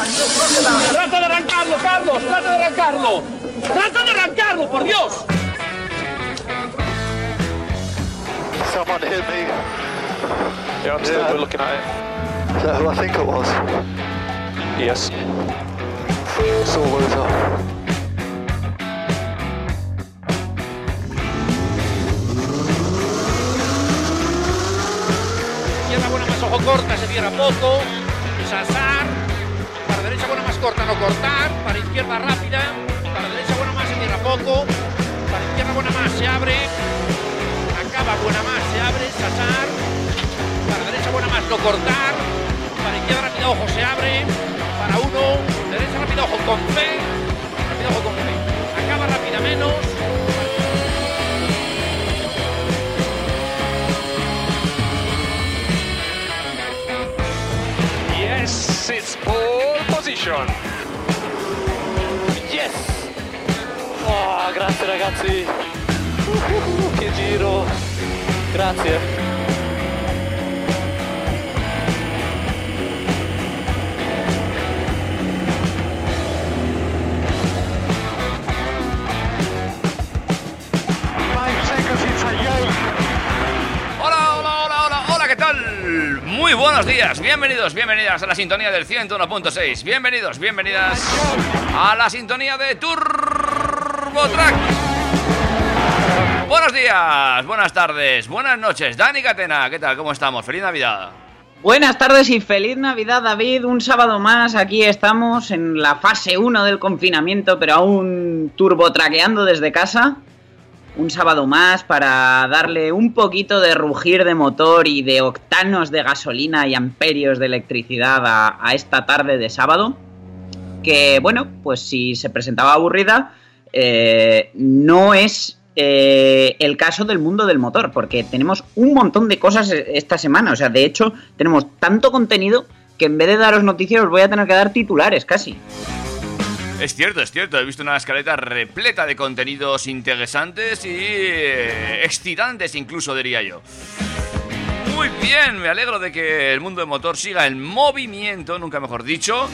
¡Trata de arrancarlo, Carlos! ¡Trata de arrancarlo! ¡Trata de arrancarlo, por Dios! Someone hit me. Yeah, I'm still Yeah. looking at it. Is that who I think it was? Yes. Izquierda buena más ojo corta, se cierra poco. Corta, no cortar. Para izquierda rápida. Para derecha buena más, se cierra poco. Para izquierda buena más, se abre. Acaba buena más, se abre. Sasar. Para derecha buena más, no cortar. Para izquierda rápida, ojo, se abre. Para uno. Derecha rápida, ojo, con fe. Rápida, ojo, con fe. Acaba rápida menos. It's position. Yes! Oh, grazie ragazzi! Uh, che giro! Grazie! Muy buenos días, bienvenidos, bienvenidas a la sintonía del 101.6. Bienvenidos, bienvenidas a la sintonía de Turbo Track. Buenos días, buenas tardes, buenas noches. Dani Catena, ¿qué tal? ¿Cómo estamos? Feliz Navidad. Buenas tardes y feliz Navidad, David. Un sábado más, aquí estamos en la fase 1 del confinamiento, pero aún turbotraqueando desde casa. Un sábado más para darle un poquito de rugir de motor y de octanos de gasolina y amperios de electricidad a, esta tarde de sábado. Que bueno, pues si se presentaba aburrida, eh, no es eh, el caso del mundo del motor, porque tenemos un montón de cosas esta semana. O sea, de hecho, tenemos tanto contenido que en vez de daros noticias os voy a tener que dar titulares casi. Es cierto, es cierto, he visto una escaleta repleta de contenidos interesantes y eh, excitantes incluso, diría yo. Muy bien, me alegro de que el mundo del motor siga en movimiento, nunca mejor dicho.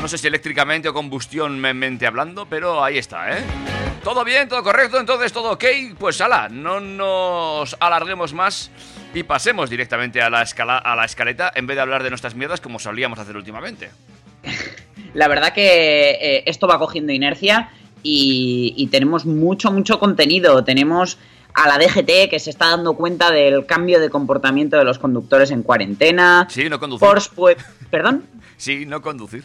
No sé si eléctricamente o combustiónmente hablando, pero ahí está, ¿eh? Todo bien, todo correcto, entonces todo ok. Pues ala, no nos alarguemos más y pasemos directamente a la, escala, a la escaleta en vez de hablar de nuestras mierdas como solíamos hacer últimamente. La verdad que eh, esto va cogiendo inercia y, y tenemos mucho, mucho contenido. Tenemos a la DGT que se está dando cuenta del cambio de comportamiento de los conductores en cuarentena. Sí, no conducir. Porsche puede... ¿Perdón? Sí, no conducir.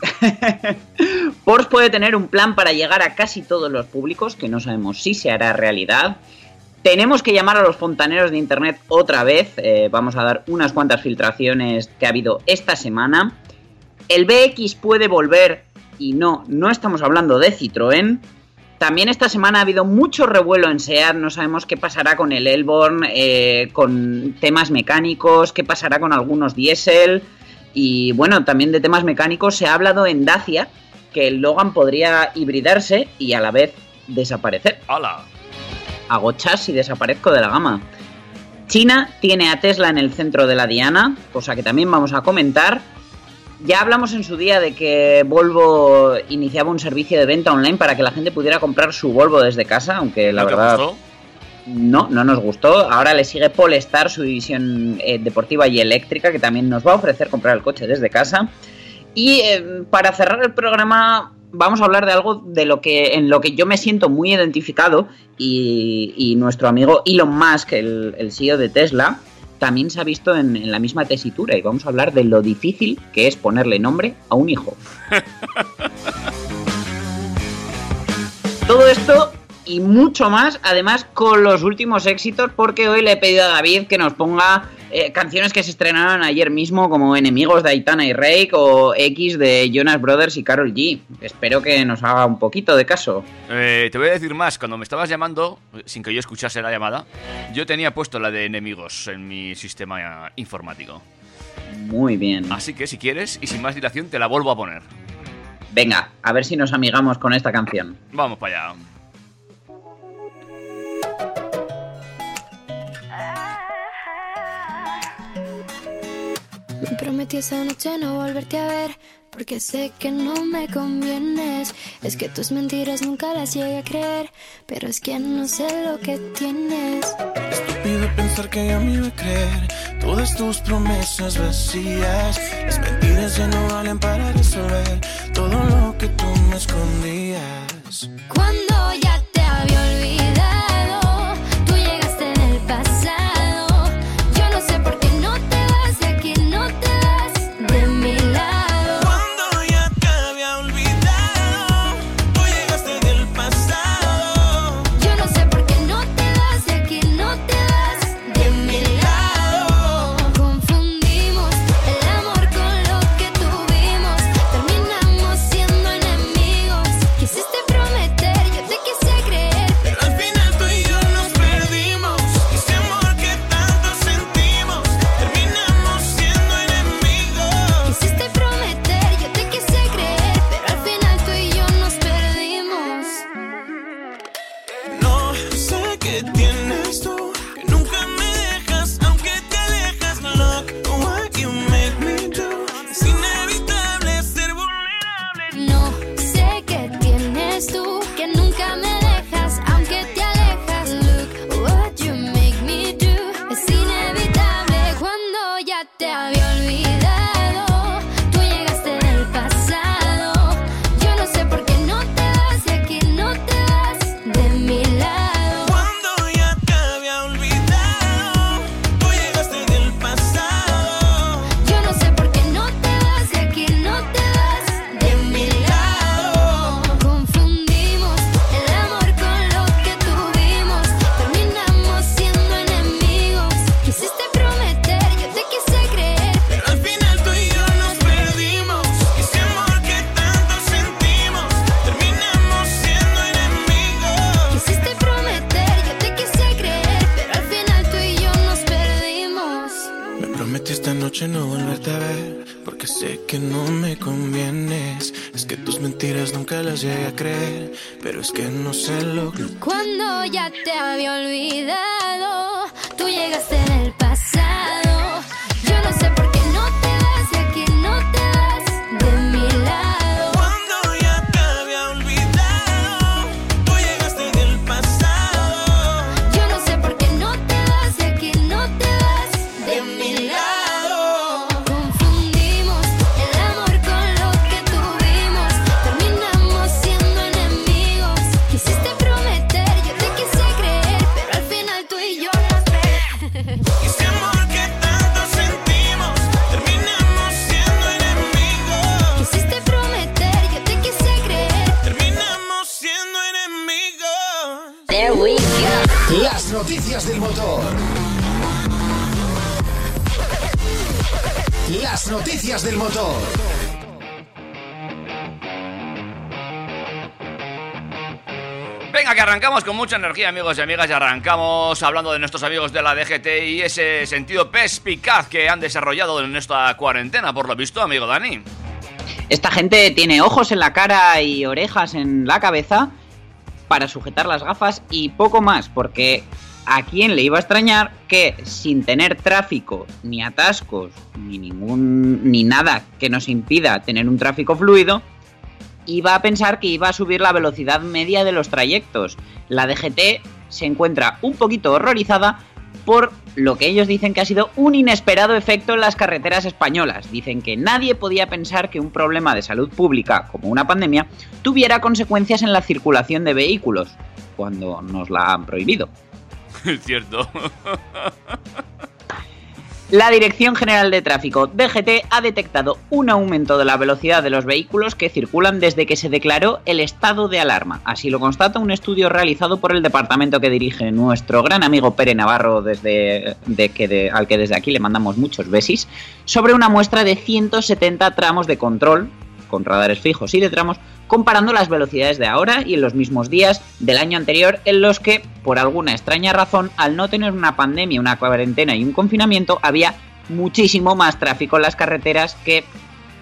Porsche puede tener un plan para llegar a casi todos los públicos, que no sabemos si se hará realidad. Tenemos que llamar a los fontaneros de internet otra vez. eh, vamos a dar unas cuantas filtraciones que ha habido esta semana. El BX puede volver y no, no estamos hablando de Citroën. También esta semana ha habido mucho revuelo en SEAT, no sabemos qué pasará con el Elborn, eh, con temas mecánicos, qué pasará con algunos diésel. Y bueno, también de temas mecánicos se ha hablado en Dacia que el Logan podría hibridarse y a la vez desaparecer. ¡Hala! Hago chas y desaparezco de la gama. China tiene a Tesla en el centro de la diana, cosa que también vamos a comentar. Ya hablamos en su día de que Volvo iniciaba un servicio de venta online para que la gente pudiera comprar su Volvo desde casa, aunque la ¿No verdad gustó? no, no nos gustó. Ahora le sigue Polestar, su división eh, deportiva y eléctrica, que también nos va a ofrecer comprar el coche desde casa. Y eh, para cerrar el programa vamos a hablar de algo de lo que en lo que yo me siento muy identificado y, y nuestro amigo Elon Musk, el, el CEO de Tesla, también se ha visto en, en la misma tesitura y vamos a hablar de lo difícil que es ponerle nombre a un hijo. Todo esto y mucho más, además con los últimos éxitos, porque hoy le he pedido a David que nos ponga eh, canciones que se estrenaron ayer mismo, como Enemigos de Aitana y Rake o X de Jonas Brothers y Carol G. Espero que nos haga un poquito de caso. Eh, te voy a decir más, cuando me estabas llamando, sin que yo escuchase la llamada, yo tenía puesto la de enemigos en mi sistema informático. Muy bien. Así que si quieres, y sin más dilación, te la vuelvo a poner. Venga, a ver si nos amigamos con esta canción. Vamos para allá. Me prometí esa noche no volverte a ver, Porque sé que no me convienes. Es que tus mentiras nunca las llegué a creer. Pero es que no sé lo que tienes. Estúpido pensar que yo me iba a creer todas tus promesas vacías. Las mentiras ya no valen para resolver todo lo que tú me escondías. Cuando ya ya te había olvidado, tú llegaste en el noticias del motor. Venga, que arrancamos con mucha energía, amigos y amigas, y arrancamos hablando de nuestros amigos de la DGT y ese sentido perspicaz que han desarrollado en esta cuarentena, por lo visto, amigo Dani. Esta gente tiene ojos en la cara y orejas en la cabeza para sujetar las gafas y poco más, porque a quién le iba a extrañar que sin tener tráfico, ni atascos, ni ningún ni nada que nos impida tener un tráfico fluido, iba a pensar que iba a subir la velocidad media de los trayectos. La DGT se encuentra un poquito horrorizada por lo que ellos dicen que ha sido un inesperado efecto en las carreteras españolas. Dicen que nadie podía pensar que un problema de salud pública, como una pandemia, tuviera consecuencias en la circulación de vehículos, cuando nos la han prohibido. Es cierto. La Dirección General de Tráfico, DGT, ha detectado un aumento de la velocidad de los vehículos que circulan desde que se declaró el estado de alarma. Así lo constata un estudio realizado por el departamento que dirige nuestro gran amigo Pere Navarro, desde, de que de- al que desde aquí le mandamos muchos besis, sobre una muestra de 170 tramos de control, con radares fijos y de tramos, comparando las velocidades de ahora y en los mismos días del año anterior en los que, por alguna extraña razón, al no tener una pandemia, una cuarentena y un confinamiento, había muchísimo más tráfico en las carreteras que,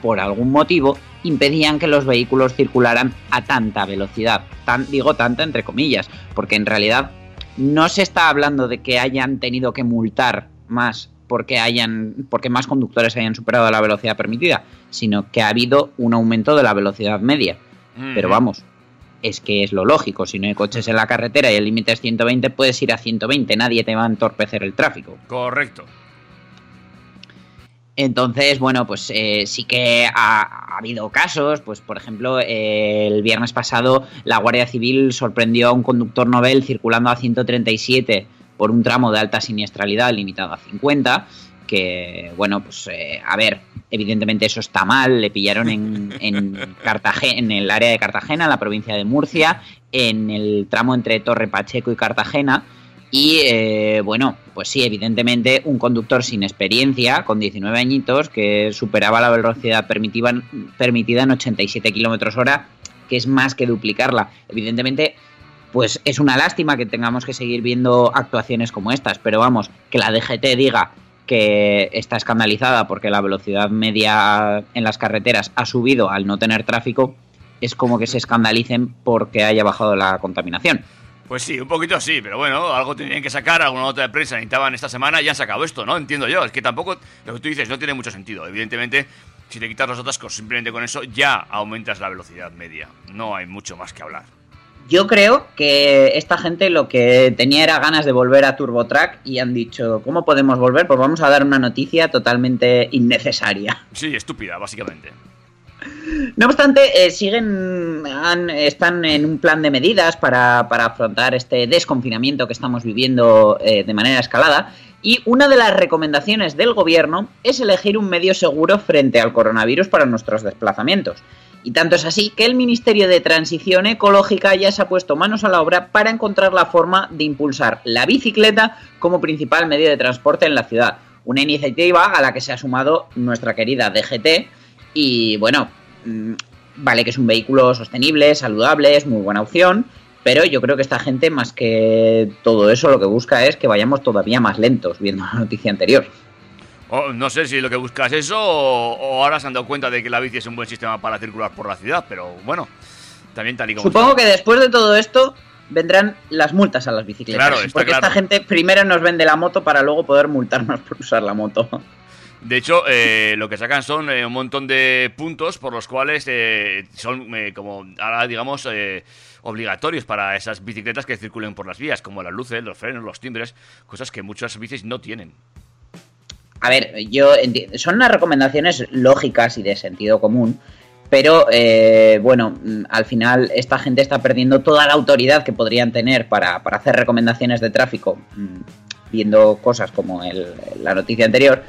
por algún motivo, impedían que los vehículos circularan a tanta velocidad. Tan, digo tanta entre comillas, porque en realidad no se está hablando de que hayan tenido que multar más porque hayan porque más conductores hayan superado la velocidad permitida, sino que ha habido un aumento de la velocidad media. Pero vamos, es que es lo lógico, si no hay coches en la carretera y el límite es 120, puedes ir a 120, nadie te va a entorpecer el tráfico. Correcto. Entonces, bueno, pues eh, sí que ha, ha habido casos, pues por ejemplo, eh, el viernes pasado la Guardia Civil sorprendió a un conductor novel circulando a 137 por un tramo de alta siniestralidad limitado a 50, que, bueno, pues eh, a ver, evidentemente eso está mal, le pillaron en, en, Cartagena, en el área de Cartagena, en la provincia de Murcia, en el tramo entre Torre Pacheco y Cartagena, y eh, bueno, pues sí, evidentemente un conductor sin experiencia, con 19 añitos, que superaba la velocidad permitida, permitida en 87 kilómetros hora, que es más que duplicarla. Evidentemente, pues es una lástima que tengamos que seguir viendo actuaciones como estas, pero vamos, que la DGT diga que está escandalizada porque la velocidad media en las carreteras ha subido al no tener tráfico, es como que se escandalicen porque haya bajado la contaminación. Pues sí, un poquito sí, pero bueno, algo tenían que sacar, alguna nota de prensa necesitaban esta semana y han sacado esto, ¿no? Entiendo yo, es que tampoco, lo que tú dices, no tiene mucho sentido. Evidentemente, si te quitas los atascos simplemente con eso, ya aumentas la velocidad media. No hay mucho más que hablar. Yo creo que esta gente lo que tenía era ganas de volver a TurboTrack y han dicho, ¿cómo podemos volver? Pues vamos a dar una noticia totalmente innecesaria. Sí, estúpida, básicamente. No obstante, eh, siguen, han- están en un plan de medidas para, para afrontar este desconfinamiento que estamos viviendo eh, de manera escalada. Y una de las recomendaciones del gobierno es elegir un medio seguro frente al coronavirus para nuestros desplazamientos. Y tanto es así que el Ministerio de Transición Ecológica ya se ha puesto manos a la obra para encontrar la forma de impulsar la bicicleta como principal medio de transporte en la ciudad. Una iniciativa a la que se ha sumado nuestra querida DGT y bueno, mm, vale que es un vehículo sostenible, saludable, es muy buena opción, pero yo creo que esta gente más que todo eso lo que busca es que vayamos todavía más lentos viendo la noticia anterior. O no sé si lo que buscas es eso o, o ahora se han dado cuenta de que la bici es un buen sistema para circular por la ciudad, pero bueno, también tal y como Supongo está. que después de todo esto vendrán las multas a las bicicletas. Claro, está porque claro. esta gente primero nos vende la moto para luego poder multarnos por usar la moto. De hecho, eh, lo que sacan son eh, un montón de puntos por los cuales eh, son como, ahora digamos, obligatorios para esas bicicletas que circulen por las vías, como las luces, los frenos, los timbres, cosas que muchas bicis no tienen. A ver, yo son unas recomendaciones lógicas y de sentido común, pero eh, bueno, mm, al final esta gente está perdiendo toda la autoridad que podrían tener para, para hacer recomendaciones de tráfico, mm, viendo cosas como la noticia anterior.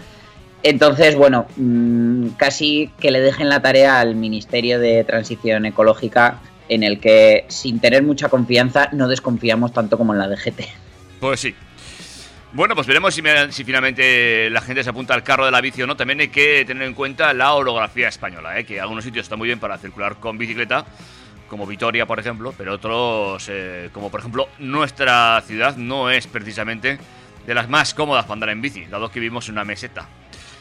Entonces, bueno, mm, casi que le dejen la tarea al Ministerio de Transición Ecológica, en el que, sin tener mucha confianza, no desconfiamos tanto como en la DGT. Pues sí. Bueno, pues veremos si, me- si finalmente la gente se apunta al carro de la bici o no. También hay que tener en cuenta la orografía española, ¿eh? que algunos sitios está muy bien para circular con bicicleta, como Vitoria, por ejemplo, pero otros, eh, como por ejemplo nuestra ciudad, no es precisamente de las más cómodas para andar en bici, dado que vivimos en una meseta.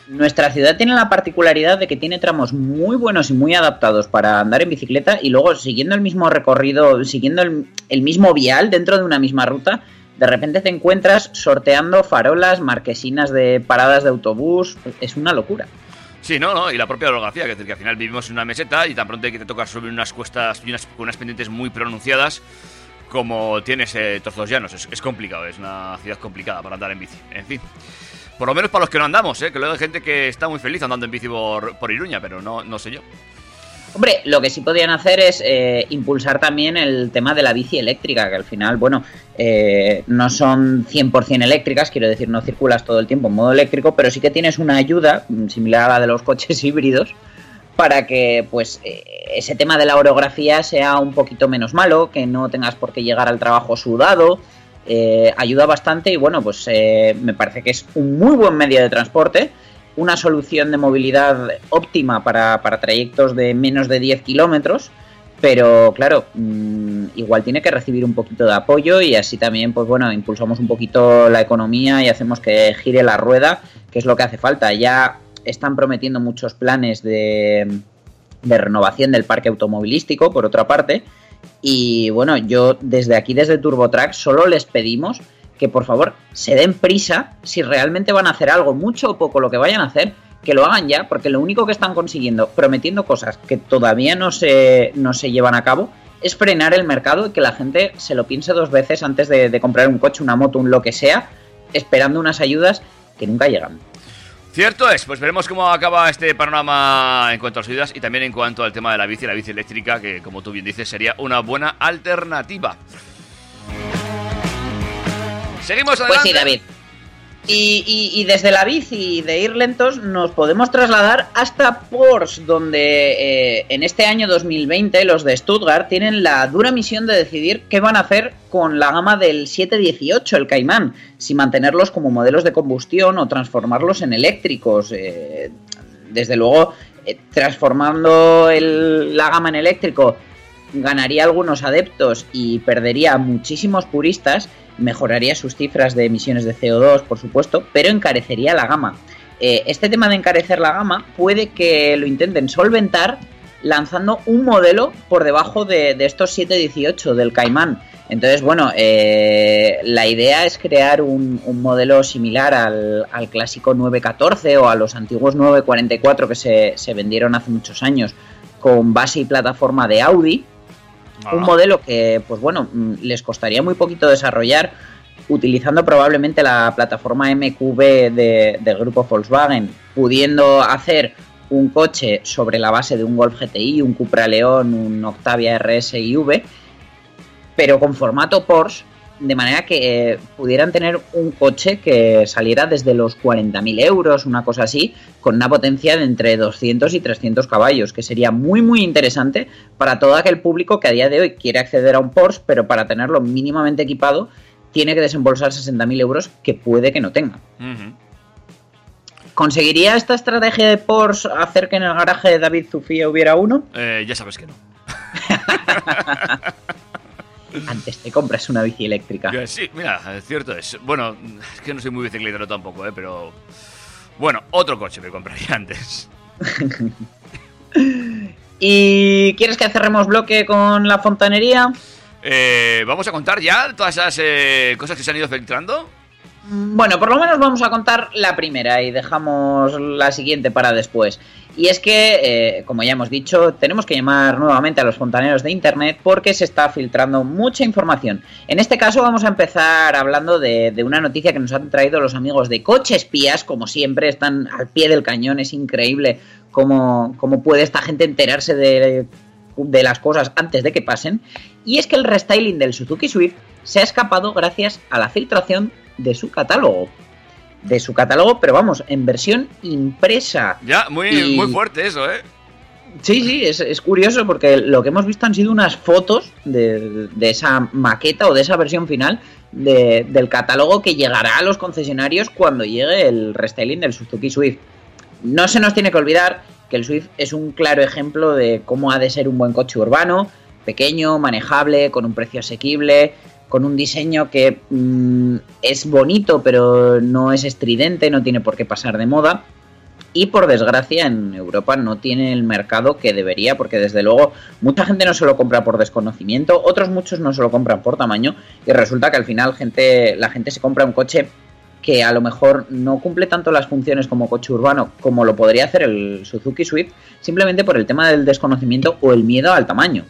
Nuestra ciudad tiene la particularidad de que tiene tramos muy buenos y muy adaptados para andar en bicicleta y luego siguiendo el mismo recorrido, siguiendo el mismo vial dentro de una misma ruta, de repente te encuentras sorteando farolas, marquesinas de paradas de autobús, es una locura. Sí, no, no, y la propia orografía, que es decir, que al final vivimos en una meseta y tan pronto que te toca subir unas cuestas y unas, unas pendientes muy pronunciadas, como tienes eh, llanos. Es, es complicado, es una ciudad complicada para andar en bici. En fin. Por lo menos para los que no andamos, ¿eh? que luego hay gente que está muy feliz andando en bici por, por Iruña, pero no, no sé yo. Hombre, lo que sí podían hacer es eh, impulsar también el tema de la bici eléctrica, que al final, bueno, eh, no son 100% eléctricas, quiero decir, no circulas todo el tiempo en modo eléctrico, pero sí que tienes una ayuda mm, similar a la de los coches híbridos para que pues eh, ese tema de la orografía sea un poquito menos malo, que no tengas por qué llegar al trabajo sudado, eh, ayuda bastante y bueno, pues me parece que es un muy buen medio de transporte, una solución de movilidad óptima para, para trayectos de menos de 10 kilómetros, pero claro, mmm, igual tiene que recibir un poquito de apoyo y así también, pues bueno, impulsamos un poquito la economía y hacemos que gire la rueda, que es lo que hace falta. Ya están prometiendo muchos planes de, de renovación del parque automovilístico, por otra parte, y bueno, yo desde aquí, desde TurboTrack, solo les pedimos que por favor se den prisa si realmente van a hacer algo, mucho o poco lo que vayan a hacer, que lo hagan ya, porque lo único que están consiguiendo, prometiendo cosas que todavía no se, no se llevan a cabo, es frenar el mercado y que la gente se lo piense dos veces antes de, comprar un coche, una moto, un lo que sea, esperando unas ayudas que nunca llegan. Cierto es, pues veremos cómo acaba este panorama en cuanto a las ayudas y también en cuanto al tema de la bici, la bici eléctrica, que como tú bien dices sería una buena alternativa. Seguimos adelante. Pues sí, David. Y, y- y desde la bici de ir lentos nos podemos trasladar hasta Porsche, donde eh, en este año 2020 los de Stuttgart tienen la dura misión de decidir qué van a hacer con la gama del 718, el Cayman, si mantenerlos como modelos de combustión o transformarlos en eléctricos. eh, desde luego, eh, transformando el- la gama en eléctrico ganaría algunos adeptos y perdería muchísimos puristas, mejoraría sus cifras de emisiones de CO2, por supuesto, pero encarecería la gama. Eh, este tema de encarecer la gama puede que lo intenten solventar lanzando un modelo por debajo de, de estos 718 del Caimán. Entonces, bueno, eh, la idea es crear un, un modelo similar al, al clásico 914 o a los antiguos 944 que se, se vendieron hace muchos años con base y plataforma de Audi. Un modelo que, pues bueno, mm, les costaría muy poquito desarrollar utilizando probablemente la plataforma MQB de- del grupo Volkswagen, pudiendo hacer un coche sobre la base de un Golf GTI, un Cupra León, un Octavia RS y V, pero con formato Porsche, de manera que eh, pudieran tener un coche que saliera desde los 40.000 euros, una cosa así, con una potencia de entre 200 y 300 caballos, que sería muy muy interesante para todo aquel público que a día de hoy quiere acceder a un Porsche, pero para tenerlo mínimamente equipado tiene que desembolsar 60.000 euros que puede que no tenga. ¿Conseguiría esta estrategia de Porsche hacer que en el garaje de David Zufía hubiera uno? Eh, ya sabes que no. Antes te compras una bici eléctrica. Eh, Sí, mira, es cierto es. Bueno, es que no soy muy bicicletero tampoco, ¿eh? Pero... Bueno, otro coche me compraría antes. ¿Y quieres que cerremos bloque con la fontanería? Eh, Vamos a contar ya todas esas eh, cosas que se han ido filtrando. Bueno, por lo menos vamos a contar la primera y dejamos la siguiente para después. Y es que, eh, como ya hemos dicho, tenemos que llamar nuevamente a los fontaneros de Internet porque se está filtrando mucha información. En este caso vamos a empezar hablando de, una noticia que nos han traído los amigos de Coche Espías, como siempre, están al pie del cañón, es increíble cómo, cómo puede esta gente enterarse de, de las cosas antes de que pasen. Y es que el restyling del Suzuki Swift se ha escapado gracias a la filtración de su catálogo. De su catálogo, pero vamos, en versión impresa. Ya, muy, Y- muy fuerte eso, ¿eh? Sí, sí, es, es curioso porque lo que hemos visto han sido unas fotos de, de esa maqueta o de esa versión final de- del catálogo que llegará a los concesionarios cuando llegue el restyling del Suzuki Swift. No se nos tiene que olvidar que el Swift es un claro ejemplo de cómo ha de ser un buen coche urbano, pequeño, manejable, con un precio asequible, con un diseño que mm, es bonito pero no es estridente, no tiene por qué pasar de moda. Y por desgracia en Europa no tiene el mercado que debería, porque desde luego mucha gente no se lo compra por desconocimiento, otros muchos no se lo compran por tamaño, y resulta que al final gente, la gente se compra un coche que a lo mejor no cumple tanto las funciones como coche urbano como lo podría hacer el Suzuki Swift, simplemente por el tema del desconocimiento o el miedo al tamaño.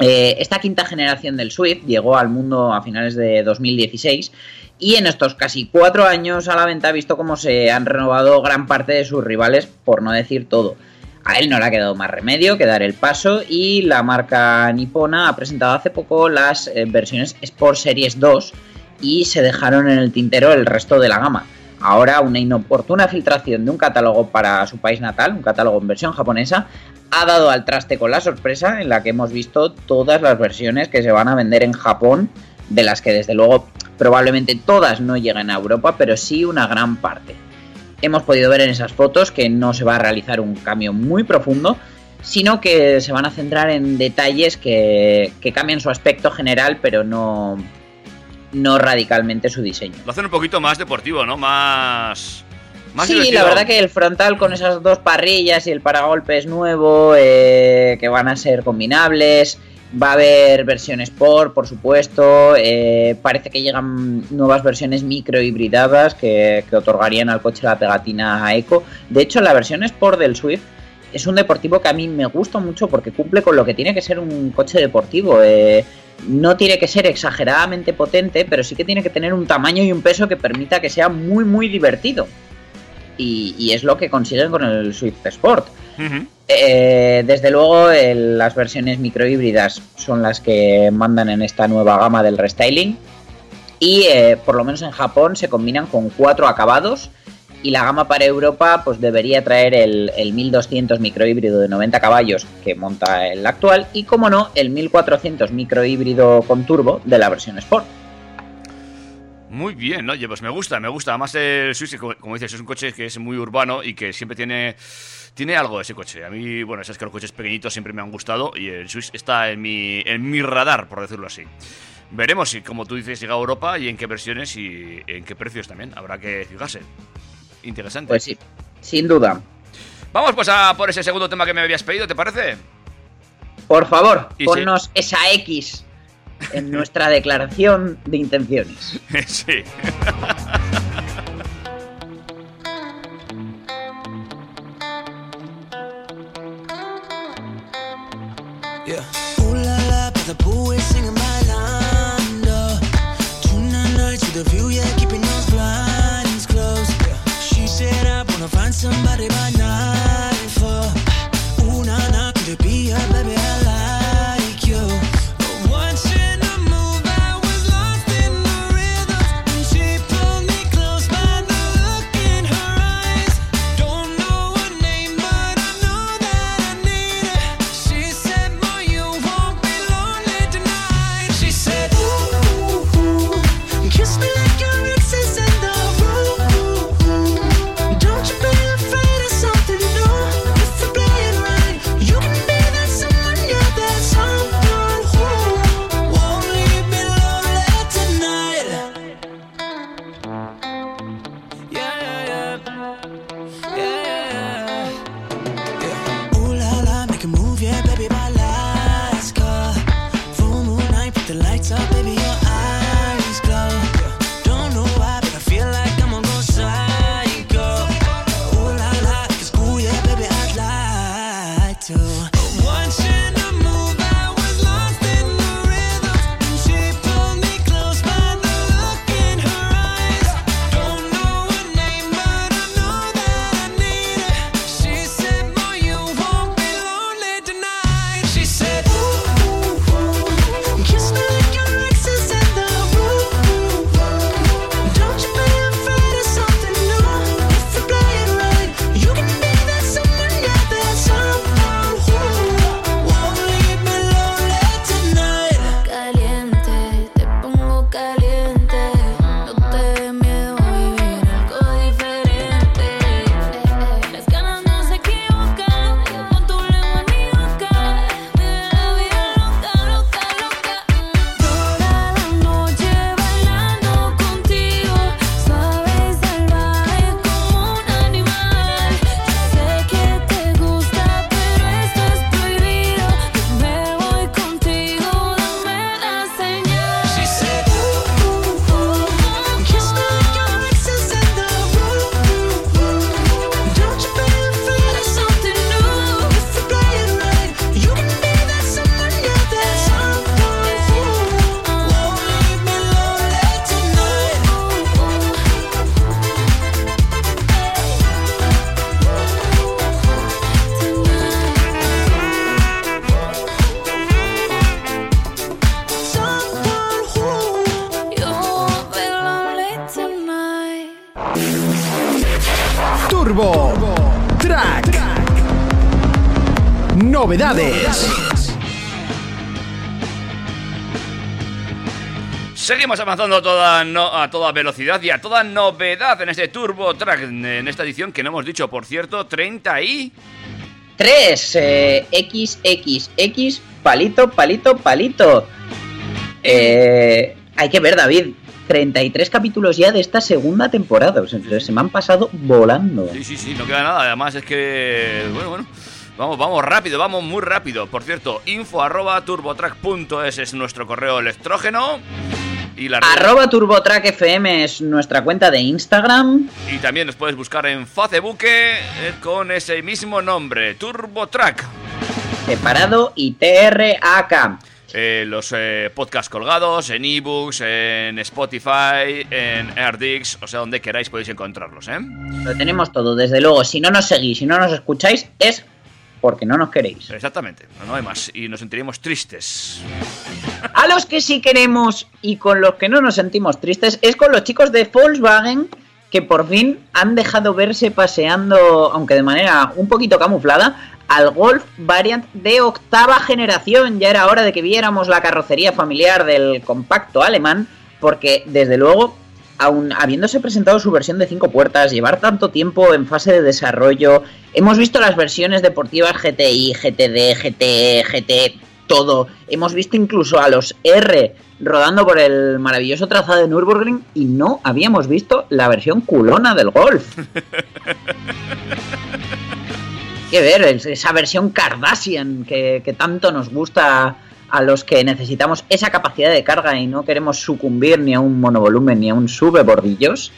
Eh, esta quinta generación del Swift llegó al mundo a finales de 2016 y en estos casi cuatro años a la venta ha visto cómo se han renovado gran parte de sus rivales, por no decir todo. A él no le ha quedado más remedio que dar el paso y la marca nipona ha presentado hace poco las eh, versiones Sport Series 2 y se dejaron en el tintero el resto de la gama. Ahora una inoportuna filtración de un catálogo para su país natal, un catálogo en versión japonesa, ha dado al traste con la sorpresa en la que hemos visto todas las versiones que se van a vender en Japón, de las que desde luego probablemente todas no lleguen a Europa, pero sí una gran parte. Hemos podido ver en esas fotos que no se va a realizar un cambio muy profundo, sino que se van a centrar en detalles que, que cambian su aspecto general, pero no, no radicalmente su diseño. Lo hacen un poquito más deportivo, ¿no? Más... Más sí, divertido. la verdad que el frontal con esas dos parrillas y el paragolpes nuevo, eh, que van a ser combinables. Va a haber versión Sport, por supuesto. eh, parece que llegan nuevas versiones micro hibridadas que, que otorgarían al coche la pegatina a Eco. De hecho, la versión Sport del Swift es un deportivo que a mí me gusta mucho porque cumple con lo que tiene que ser un coche deportivo. eh, no tiene que ser exageradamente potente, pero sí que tiene que tener un tamaño y un peso que permita que sea muy, muy divertido. Y, y es lo que consiguen con el Swift Sport. Eh, desde luego, el- las versiones microhíbridas son las que mandan en esta nueva gama del restyling. Y eh, por lo menos en Japón se combinan con cuatro acabados. Y la gama para Europa pues debería traer el, el 1200 microhíbrido de 90 caballos que monta el actual. Y como no, el 1400 microhíbrido con turbo de la versión Sport. Muy bien, oye, pues me gusta, me gusta. Además, el Swiss, como, dices, es un coche que es muy urbano y que siempre tiene, tiene algo ese coche. A mí, bueno, sabes que los coches pequeñitos siempre me han gustado y el Swiss está en mi, en mi radar, por decirlo así. Veremos si, como tú dices, llega a Europa y en qué versiones y en qué precios también. Habrá que fijarse. Interesante. Pues sí, sin duda. Vamos pues a por ese segundo tema que me habías pedido, ¿te parece? Por favor, Y sí. ponnos esa X en nuestra declaración de intenciones. sí. A somebody by nightfall. Ooh na na, could it be her, baby? I like Novedades. Seguimos avanzando a toda, no- a toda velocidad y a toda novedad en este Turbo Track, en esta edición que no hemos dicho, por cierto, 30 y... 3. Eh, XXX, palito, palito, palito. Eh, hay que ver, David. 33 capítulos ya de esta segunda temporada. O sea, se me han pasado volando. Sí, sí, sí, no queda nada. Además es que, bueno, bueno. Vamos, vamos rápido, vamos muy rápido. Por cierto, info arroba turbotrack.es es nuestro correo electrógeno. Y la Arroba TurboTrack FM es nuestra cuenta de Instagram. Y también nos puedes buscar en Facebook eh, con ese mismo nombre, TurboTrack. Separado y TRAK. Eh, los eh, podcasts colgados en ebooks, en Spotify, en AirDix, o sea, donde queráis podéis encontrarlos, ¿eh? Lo tenemos todo, desde luego. Si no nos seguís, si no nos escucháis, es porque no nos queréis. Exactamente, no, no hay más. Y nos sentiríamos tristes. A los que sí queremos y con los que no nos sentimos tristes es con los chicos de Volkswagen que por fin han dejado verse paseando, aunque de manera un poquito camuflada, al Golf Variant de octava generación. Ya era hora de que viéramos la carrocería familiar del compacto alemán, porque desde luego, aun habiéndose presentado su versión de 5 puertas, llevar tanto tiempo en fase de desarrollo, hemos visto las versiones deportivas GTI, GTD, GTE, GT, todo. Hemos visto incluso a los R rodando por el maravilloso trazado de Nürburgring y no habíamos visto la versión culona del Golf. que ver, es- esa versión Kardashian que, que tanto nos gusta a los que necesitamos esa capacidad de carga y no queremos sucumbir ni a un monovolumen ni a un sube bordillos.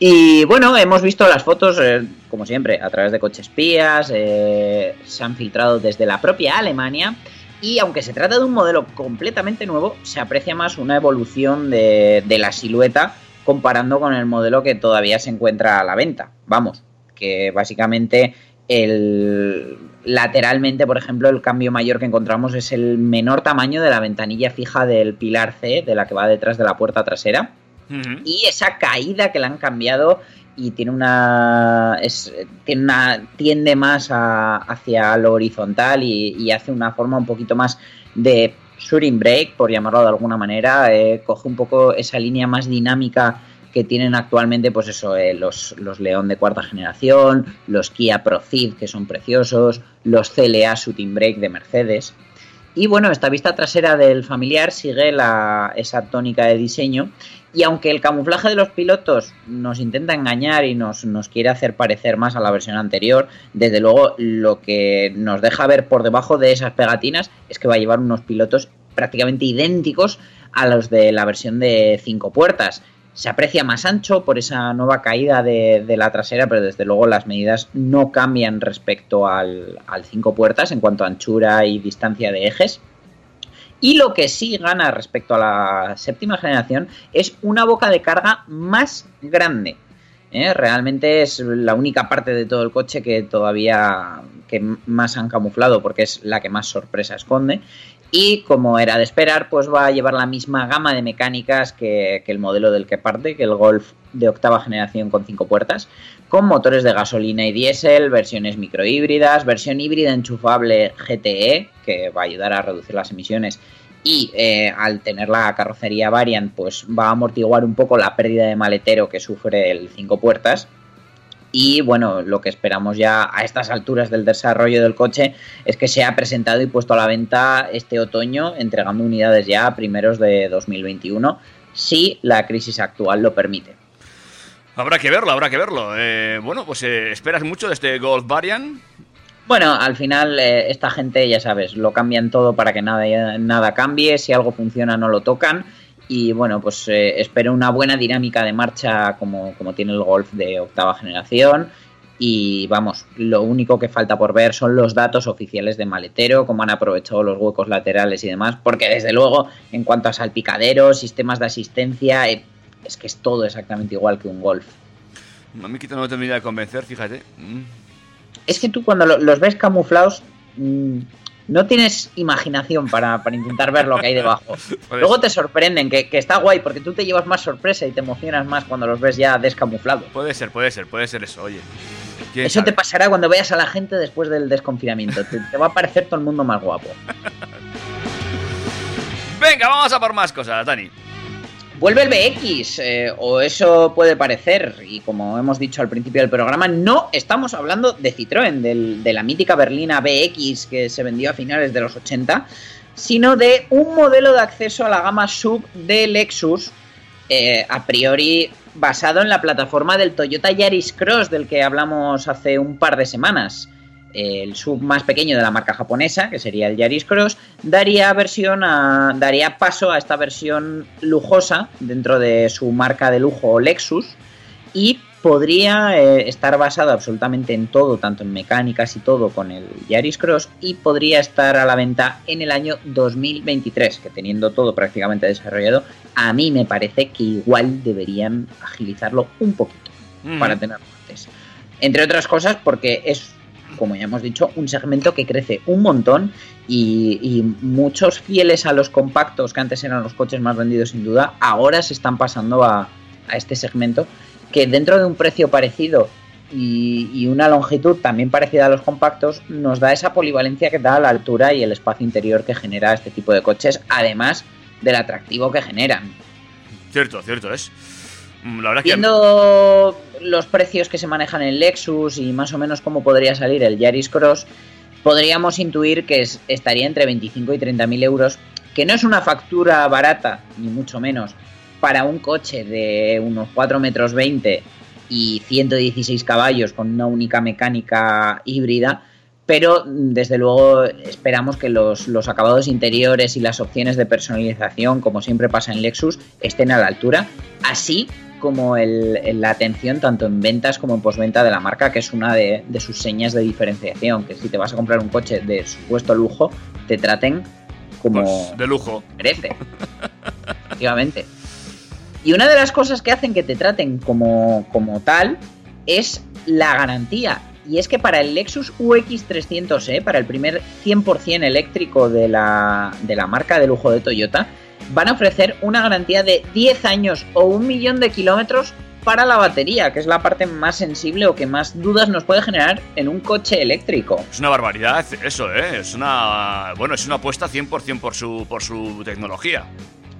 Y bueno, hemos visto las fotos, eh, como siempre, a través de coches espías, eh, se han filtrado desde la propia Alemania. Y aunque se trata de un modelo completamente nuevo, se aprecia más una evolución de, de la silueta comparando con el modelo que todavía se encuentra a la venta. Vamos, que básicamente el lateralmente, por ejemplo, el cambio mayor que encontramos es el menor tamaño de la ventanilla fija del pilar C, de la que va detrás de la puerta trasera. Y esa caída que le han cambiado y tiene una es, tiene una tiende más a- hacia lo horizontal y, y hace una forma un poquito más de shooting break por llamarlo de alguna manera eh, coge un poco esa línea más dinámica que tienen actualmente pues eso eh, los, los León de cuarta generación los Kia Proceed que son preciosos los CLA shooting break de Mercedes y bueno, esta vista trasera del familiar sigue la, esa tónica de diseño. Y aunque el camuflaje de los pilotos nos intenta engañar y nos, nos quiere hacer parecer más a la versión anterior, desde luego lo que nos deja ver por debajo de esas pegatinas es que va a llevar unos pilotos prácticamente idénticos a los de la versión de cinco puertas. Se aprecia más ancho por esa nueva caída de, la trasera, pero desde luego las medidas no cambian respecto al, al cinco puertas en cuanto a anchura y distancia de ejes. Y lo que sí gana respecto a la séptima generación es una boca de carga más grande. ¿eh? Realmente es la única parte de todo el coche que todavía que más han camuflado porque es la que más sorpresa esconde. Y como era de esperar, pues va a llevar la misma gama de mecánicas que, el modelo del que parte, que el Golf de octava generación con cinco puertas, con motores de gasolina y diésel, versiones microhíbridas, versión híbrida enchufable GTE, que va a ayudar a reducir las emisiones y eh, al tener la carrocería Variant pues va a amortiguar un poco la pérdida de maletero que sufre el 5 puertas y bueno, lo que esperamos ya a estas alturas del desarrollo del coche es que sea presentado y puesto a la venta este otoño, entregando unidades ya a primeros de 2021, si la crisis actual lo permite. Habrá que verlo, habrá que verlo. Eh, bueno, pues eh, esperas mucho de este Golf Variant. Bueno, al final eh, esta gente, ya sabes, lo cambian todo para que nada, nada cambie, si algo funciona no lo tocan y bueno, pues eh, espero una buena dinámica de marcha como, como tiene el Golf de octava generación y vamos, lo único que falta por ver son los datos oficiales de maletero, cómo han aprovechado los huecos laterales y demás, porque desde luego en cuanto a salpicaderos, sistemas de asistencia, eh, es que es todo exactamente igual que un Golf. A mí quito no me termina de convencer, fíjate. Mm. es que tú cuando lo- los ves camuflados mm, no tienes imaginación para, para intentar ver lo que hay debajo. Luego te sorprenden, que, que está guay, porque tú te llevas más sorpresa y te emocionas más cuando los ves ya descamuflados. Puede ser, puede ser, puede ser eso, oye. ¿Quién Eso te pasará cuando veas a la gente después del desconfinamiento. Te, te va a parecer todo el mundo más guapo. Venga, vamos a por más cosas, Dani. Vuelve el BX, eh, o eso puede parecer, y como hemos dicho al principio del programa, no estamos hablando de Citroën, del- de la mítica berlina BX que se vendió a finales de los 80, sino de un modelo de acceso a la gama sub de Lexus eh, a priori basado en la plataforma del Toyota Yaris Cross del que hablamos hace un par de semanas. El sub más pequeño de la marca japonesa, que sería el Yaris Cross, daría, versión a, daría paso a esta versión lujosa dentro de su marca de lujo Lexus y podría eh, estar basado absolutamente en todo, tanto en mecánicas y todo con el Yaris Cross y podría estar a la venta en el año 2023, que teniendo todo prácticamente desarrollado, a mí me parece que igual deberían agilizarlo un poquito Mm. para tenerlo antes. Entre otras cosas porque es, como ya hemos dicho, un segmento que crece un montón y, muchos fieles a los compactos, que antes eran los coches más vendidos sin duda, ahora se están pasando a, a este segmento que dentro de un precio parecido y, una longitud también parecida a los compactos, nos da esa polivalencia que da la altura y el espacio interior que genera este tipo de coches, además del atractivo que generan. Cierto, cierto es. Que... Viendo los precios que se manejan en Lexus y más o menos cómo podría salir el Yaris Cross, podríamos intuir que es- estaría entre 25 y 30 mil euros, que no es una factura barata, ni mucho menos, para un coche de unos 4 metros 20 y 116 caballos con una única mecánica híbrida, pero mm, desde luego esperamos que los, los acabados interiores y las opciones de personalización, como siempre pasa en Lexus, estén a la altura, así como el- la atención tanto en ventas como en postventa de la marca, que es una de, de sus señas de diferenciación, que si te vas a comprar un coche de supuesto lujo, te traten como Pues, de lujo. merece. Efectivamente. Y una de las cosas que hacen que te traten como, como tal es la garantía. Y es que para el Lexus UX 300e, para el primer 100% eléctrico de la, de la marca de lujo de Toyota, van a ofrecer una garantía de 10 años o un millón de kilómetros para la batería, que es la parte más sensible o que más dudas nos puede generar en un coche eléctrico. Es una barbaridad eso, ¿eh? Es una... Bueno, es una apuesta 100% por su, por su tecnología.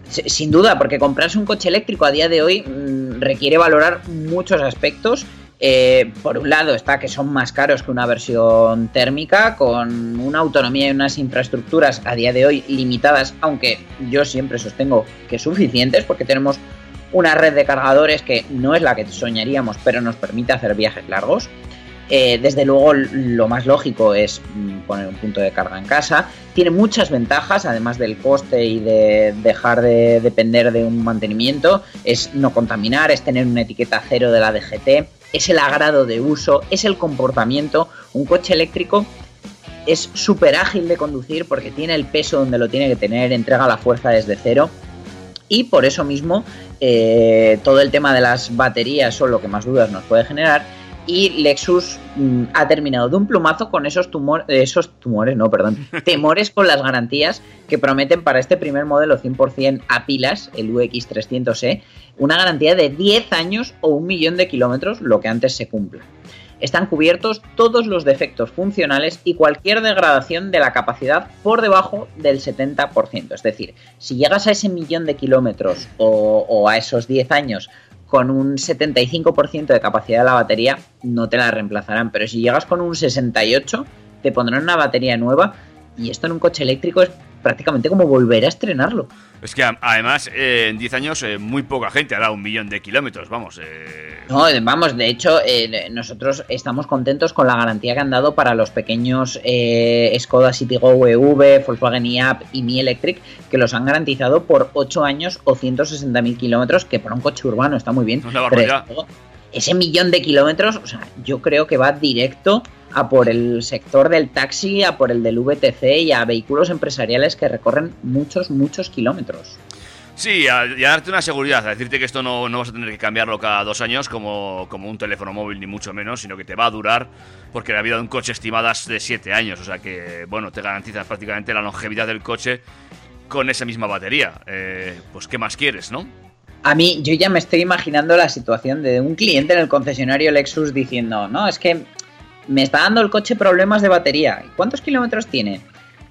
Sin duda, porque comprarse un coche eléctrico a día de hoy mm, requiere valorar muchos aspectos. Eh, por un lado está que son más caros que una versión térmica, con una autonomía y unas infraestructuras a día de hoy limitadas, aunque yo siempre sostengo que suficientes, porque tenemos una red de cargadores que no es la que soñaríamos, pero nos permite hacer viajes largos. Eh, desde luego lo más lógico es mm, poner un punto de carga en casa. Tiene muchas ventajas, además del coste y de dejar de depender de un mantenimiento. Es no contaminar, es tener una etiqueta cero de la DGT, es el agrado de uso, es el comportamiento. Un coche eléctrico es súper ágil de conducir porque tiene el peso donde lo tiene que tener, entrega la fuerza desde cero. Y por eso mismo eh, todo el tema de las baterías son lo que más dudas nos puede generar. Y Lexus mm, ha terminado de un plumazo con esos, tumor- esos tumores, no, perdón, temores con las garantías que prometen para este primer modelo 100% a pilas, el UX 300e, una garantía de 10 años o un millón de kilómetros, lo que antes se cumpla. Están cubiertos todos los defectos funcionales y cualquier degradación de la capacidad por debajo del 70%. Es decir, si llegas a ese millón de kilómetros o, o a esos 10 años con un 75% de capacidad de la batería, no te la reemplazarán. Pero si llegas con un 68%, te pondrán una batería nueva y esto en un coche eléctrico es prácticamente como volver a estrenarlo. Es que además, eh, en 10 años, eh, muy poca gente hará un millón de kilómetros, vamos. eh, No, vamos, de hecho, eh, nosotros estamos contentos con la garantía que han dado para los pequeños Skoda Citigo EV, Volkswagen i-Up y Mi Electric, que los han garantizado por 8 años o 160.000 kilómetros, que para un coche urbano está muy bien. Una barbaridad. ese millón de kilómetros, o sea, yo creo que va directo a por el sector del taxi, a por el del VTC y a vehículos empresariales que recorren muchos, muchos kilómetros. Sí, a, y a darte una seguridad, a decirte que esto no, no vas a tener que cambiarlo cada dos años como, como un teléfono móvil, ni mucho menos, sino que te va a durar, porque la vida de un coche estimada es de 7 años, o sea que, bueno, te garantizas prácticamente la longevidad del coche con esa misma batería. Eh, pues, ¿qué más quieres, no? A mí, yo ya me estoy imaginando la situación de un cliente en el concesionario Lexus diciendo, no, es que me está dando el coche problemas de batería. ¿Y ¿Cuántos kilómetros tiene?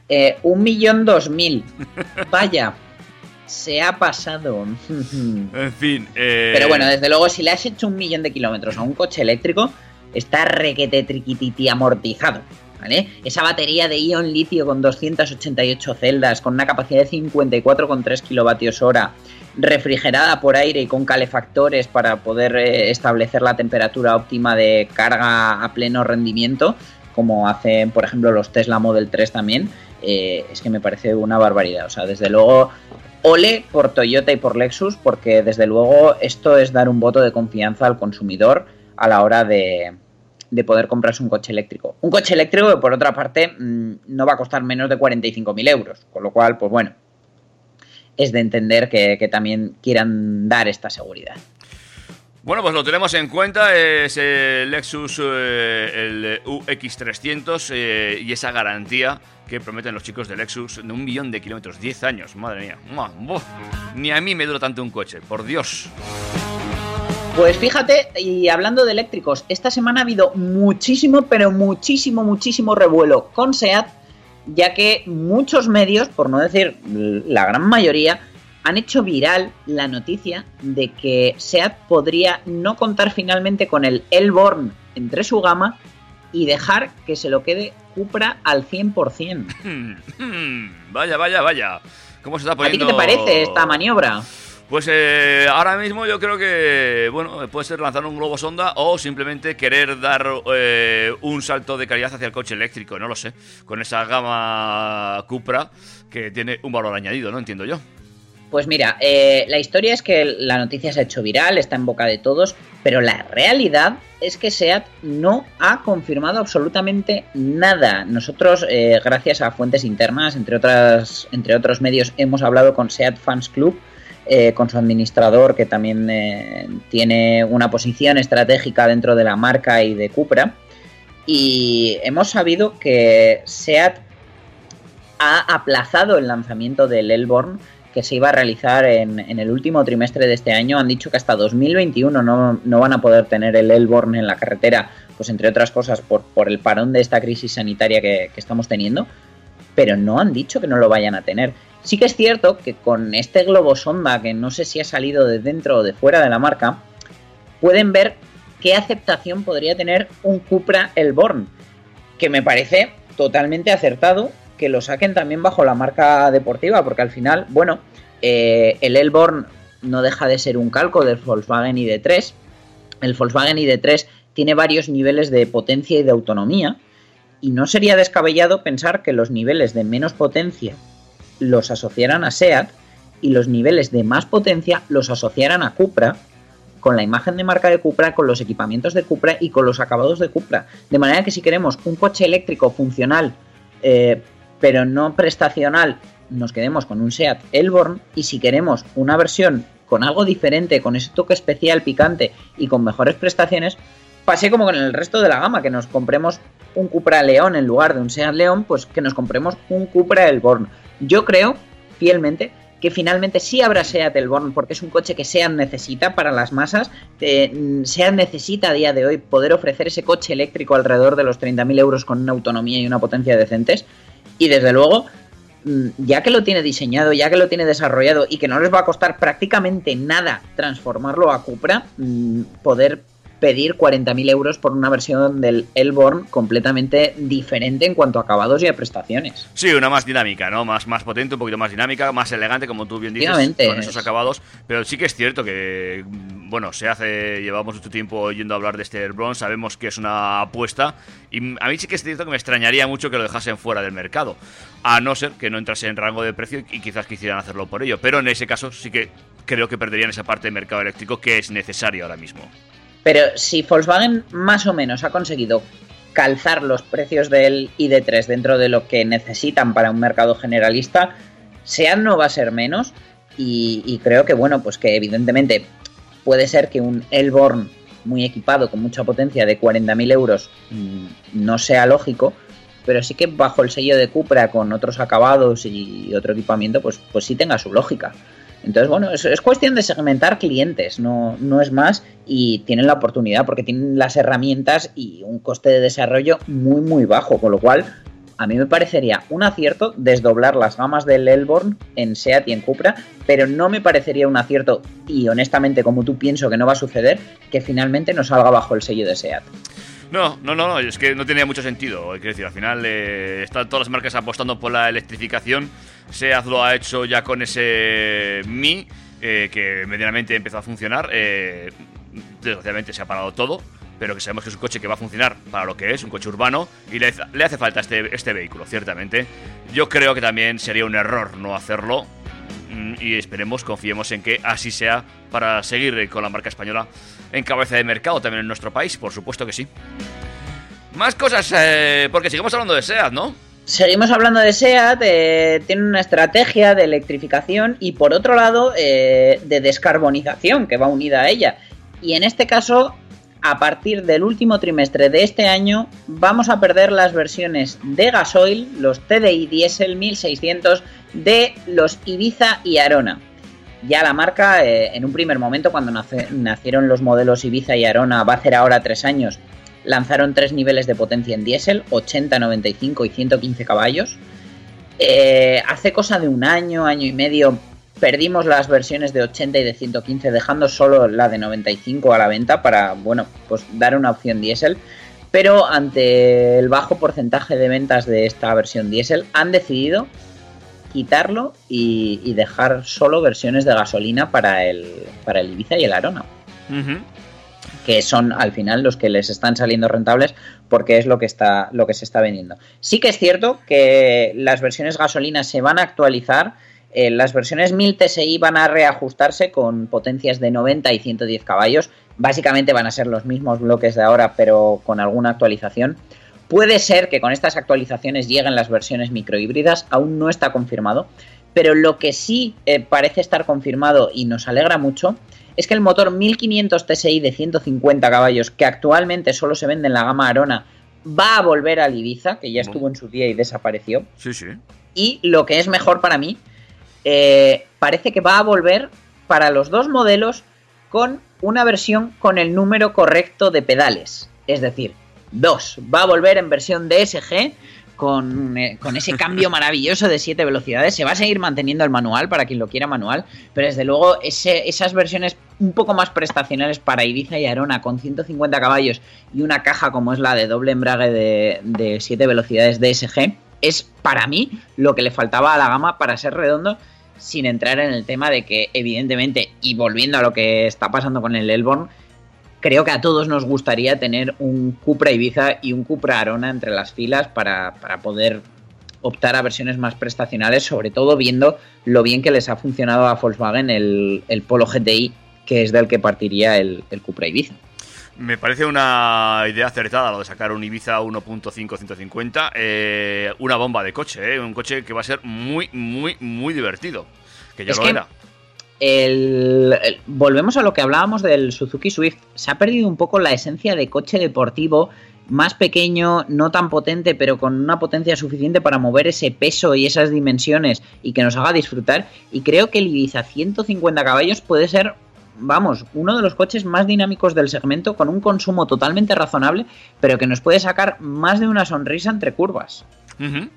Eh, un millón dos mil. Vaya, se ha pasado. En fin, eh, Pero bueno, desde luego, si le has hecho un millón de kilómetros a un coche eléctrico, está requete triquititi amortizado. ¿vale? Esa batería de ion litio con 288 celdas, con una capacidad de 54,3 kilovatios hora, refrigerada por aire y con calefactores para poder eh, establecer la temperatura óptima de carga a pleno rendimiento, como hacen, por ejemplo, los Tesla Model 3 también, eh, es que me parece una barbaridad. O sea, desde luego, ole por Toyota y por Lexus, porque desde luego esto es dar un voto de confianza al consumidor a la hora de, de poder comprarse un coche eléctrico. Un coche eléctrico que por otra parte mm, no va a costar menos de 45.000 euros, con lo cual, pues bueno, es de entender que, que también quieran dar esta seguridad. Bueno, pues lo tenemos en cuenta, es el Lexus eh, el UX300 eh, y esa garantía que prometen los chicos de Lexus de un millón de kilómetros, 10 años, madre mía. Ni a mí me dura tanto un coche, por Dios. Pues fíjate, y hablando de eléctricos, esta semana ha habido muchísimo, pero muchísimo, muchísimo revuelo con SEAT, ya que muchos medios, por no decir la gran mayoría, han hecho viral la noticia de que SEAT podría no contar finalmente con el Elborn entre su gama y dejar que se lo quede Cupra al 100%. vaya, vaya, vaya. ¿Cómo se está ¿A ti qué poniendo? te parece esta maniobra? Pues eh, ahora mismo yo creo que, bueno, puede ser lanzar un globo sonda o simplemente querer dar eh, un salto de calidad hacia el coche eléctrico, no lo sé, con esa gama Cupra que tiene un valor añadido, ¿no? Entiendo yo. Pues mira, eh, la historia es que la noticia se ha hecho viral, está en boca de todos, pero la realidad es que SEAT no ha confirmado absolutamente nada. Nosotros, eh, gracias a fuentes internas, entre, otras, entre otros medios, hemos hablado con SEAT Fans Club, eh, con su administrador, que también eh, tiene una posición estratégica dentro de la marca y de Cupra. Y hemos sabido que SEAT ha aplazado el lanzamiento del Elborn que se iba a realizar en, el último trimestre de este año. Han dicho que hasta 2021 no, no van a poder tener el Elborn en la carretera, pues entre otras cosas por, por el parón de esta crisis sanitaria que, estamos teniendo, pero no han dicho que no lo vayan a tener. Sí que es cierto que con este globo sonda, que no sé si ha salido de dentro o de fuera de la marca, pueden ver qué aceptación podría tener un Cupra Elborn, que me parece totalmente acertado que lo saquen también bajo la marca deportiva, porque al final, bueno, eh, el Elborn no deja de ser un calco del Volkswagen ID3. El Volkswagen ID3 tiene varios niveles de potencia y de autonomía, y no sería descabellado pensar que los niveles de menos potencia los asociaran a SEAT y los niveles de más potencia los asociaran a Cupra, con la imagen de marca de Cupra, con los equipamientos de Cupra y con los acabados de Cupra. De manera que si queremos un coche eléctrico funcional, eh, pero no prestacional, nos quedemos con un SEAT Elborn y si queremos una versión con algo diferente, con ese toque especial picante y con mejores prestaciones, pase como con el resto de la gama, que nos compremos un Cupra León en lugar de un SEAT León, pues que nos compremos un Cupra Elborn. Yo creo, fielmente, que finalmente sí habrá SEAT Elborn porque es un coche que SEAT necesita para las masas. Eh, necesita a día de hoy poder ofrecer ese coche eléctrico alrededor de los 30.000 euros con una autonomía y una potencia decentes. Y desde luego, mm, ya que lo tiene diseñado, ya que lo tiene desarrollado y que no les va a costar prácticamente nada transformarlo a Cupra, mm, poder pedir 40.000 euros por una versión del Elborn completamente diferente en cuanto a acabados y a prestaciones. Sí, una más dinámica, ¿no? Más, más potente, un poquito más dinámica, más elegante, como tú bien dices, con esos acabados. Pero sí que es cierto que, bueno, se hace, llevamos mucho tiempo oyendo hablar de este Elborn, sabemos que es una apuesta. Y a mí sí que es cierto que me extrañaría mucho que lo dejasen fuera del mercado. A no ser que no entrase en rango de precio y quizás quisieran hacerlo por ello. Pero en ese caso sí que creo que perderían esa parte de mercado eléctrico que es necesaria ahora mismo. Pero si Volkswagen más o menos ha conseguido calzar los precios del ID3 dentro de lo que necesitan para un mercado generalista, SEAT no va a ser menos. Y, creo que, bueno, pues que evidentemente puede ser que un Elborn muy equipado, con mucha potencia, de 40.000 euros, mmm, no sea lógico. Pero sí que bajo el sello de Cupra, con otros acabados y otro equipamiento, pues, pues sí tenga su lógica. Entonces, bueno, es, es, cuestión de segmentar clientes, no, no es más, y tienen la oportunidad porque tienen las herramientas y un coste de desarrollo muy, muy bajo, con lo cual a mí me parecería un acierto desdoblar las gamas del Elborn en SEAT y en Cupra, pero no me parecería un acierto, y honestamente como tú pienso que no va a suceder, que finalmente no salga bajo el sello de SEAT. No, no, no, es que no tenía mucho sentido. Quiero decir, al final eh, están todas las marcas apostando por la electrificación. Seat lo ha hecho ya con ese Mi, eh, que medianamente empezó a funcionar. Eh, desgraciadamente se ha parado todo, pero que sabemos que es un coche que va a funcionar para lo que es, un coche urbano, y le, le hace falta este, este vehículo, ciertamente. Yo creo que también sería un error no hacerlo. mm, Y esperemos, confiemos en que así sea para seguir con la marca española en cabeza de mercado también en nuestro país, por supuesto que sí. Más cosas, eh, porque seguimos hablando de SEAT, ¿no? Seguimos hablando de SEAT, eh, tiene una estrategia de electrificación y por otro lado eh, de descarbonización que va unida a ella. Y en este caso, a partir del último trimestre de este año, vamos a perder las versiones de gasoil, los TDI Diesel 1600 de los Ibiza y Arona. Ya la marca, eh, en un primer momento, cuando nacieron los modelos Ibiza y Arona, va a hacer ahora tres años, lanzaron tres niveles de potencia en diésel, 80, 95 y 115 caballos. Eh, hace cosa de un año, año y medio, perdimos las versiones de 80 y de 115, dejando solo la de 95 a la venta para, bueno, pues dar una opción diésel. Pero ante el bajo porcentaje de ventas de esta versión diésel, han decidido quitarlo y, y dejar solo versiones de gasolina para el, para el Ibiza y el Arona que son al final los que les están saliendo rentables porque es lo que está lo que se está vendiendo. Sí que es cierto que las versiones gasolina se van a actualizar, eh, las versiones 1000 TSI van a reajustarse con potencias de 90 y 110 caballos, básicamente van a ser los mismos bloques de ahora pero con alguna actualización. Puede ser que con estas actualizaciones lleguen las versiones microhíbridas, aún no está confirmado, pero lo que sí eh, parece estar confirmado y nos alegra mucho es que el motor 1500 TSI de 150 caballos, que actualmente solo se vende en la gama Arona, va a volver al Ibiza, que ya estuvo en su día y desapareció. Sí, sí. Y lo que es mejor para mí, eh, parece que va a volver para los dos modelos con una versión con el número correcto de pedales. Es decir, dos. Va a volver en versión DSG con, eh, con ese cambio maravilloso de 7 velocidades. Se va a seguir manteniendo el manual para quien lo quiera manual, pero desde luego esas versiones un poco más prestacionales para Ibiza y Arona con 150 caballos y una caja como es la de doble embrague de, de 7 velocidades DSG es para mí lo que le faltaba a la gama para ser redondo sin entrar en el tema de que evidentemente y volviendo a lo que está pasando con el Elborn creo que a todos nos gustaría tener un Cupra Ibiza y un Cupra Arona entre las filas para, para poder optar a versiones más prestacionales, sobre todo viendo lo bien que les ha funcionado a Volkswagen el, el Polo GTI, que es del que partiría el, el Cupra Ibiza. Me parece una idea acertada lo de sacar un Ibiza 1.5 150. eh, una bomba de coche, eh, un coche que va a ser muy, muy, muy divertido. Que ya Es lo que- era. El- volvemos a lo que hablábamos del Suzuki Swift. Se ha perdido un poco la esencia de coche deportivo, más pequeño, no tan potente, pero con una potencia suficiente para mover ese peso y esas dimensiones y que nos haga disfrutar. Y creo que el Ibiza 150 caballos puede ser, vamos, uno de los coches más dinámicos del segmento, con un consumo totalmente razonable, pero que nos puede sacar más de una sonrisa entre curvas. Ujú.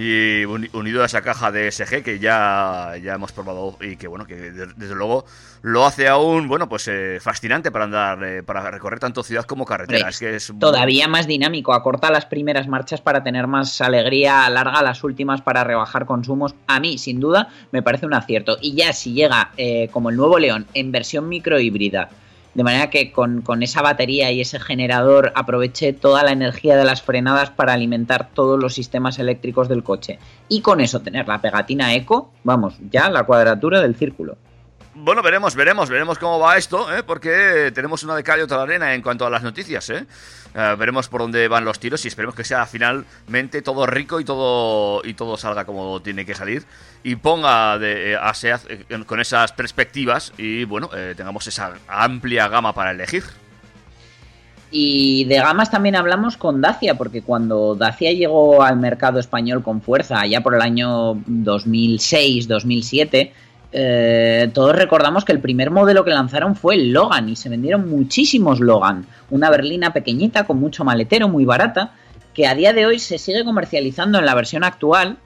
Y uni- unido a esa caja de SG que ya, ya hemos probado y que bueno, que de- desde luego lo hace aún, bueno, pues eh, fascinante para andar, eh, para recorrer tanto ciudad como carretera. Es que es todavía más dinámico, acorta las primeras marchas para tener más alegría, alarga las últimas para rebajar consumos. A mí, sin duda, me parece un acierto. Y ya si llega eh, como el nuevo León en versión microhíbrida, de manera que con, con esa batería y ese generador aproveche toda la energía de las frenadas para alimentar todos los sistemas eléctricos del coche. Y con eso tener la pegatina eco, vamos, ya la cuadratura del círculo. Bueno, veremos, veremos, veremos cómo va esto, ¿eh? porque tenemos una de cal y otra de arena en cuanto a las noticias. ¿eh? Eh, veremos por dónde van los tiros y esperemos que sea finalmente todo rico y todo y todo salga como tiene que salir y ponga de, eh, a eh, con esas perspectivas y bueno, tengamos esa amplia gama para elegir. Y de gamas también hablamos con Dacia, porque cuando Dacia llegó al mercado español con fuerza, allá por el año 2006-2007, eh, todos recordamos que el primer modelo que lanzaron fue el Logan y se vendieron muchísimos Logan. Una berlina pequeñita con mucho maletero, muy barata, que a día de hoy se sigue comercializando en la versión actual,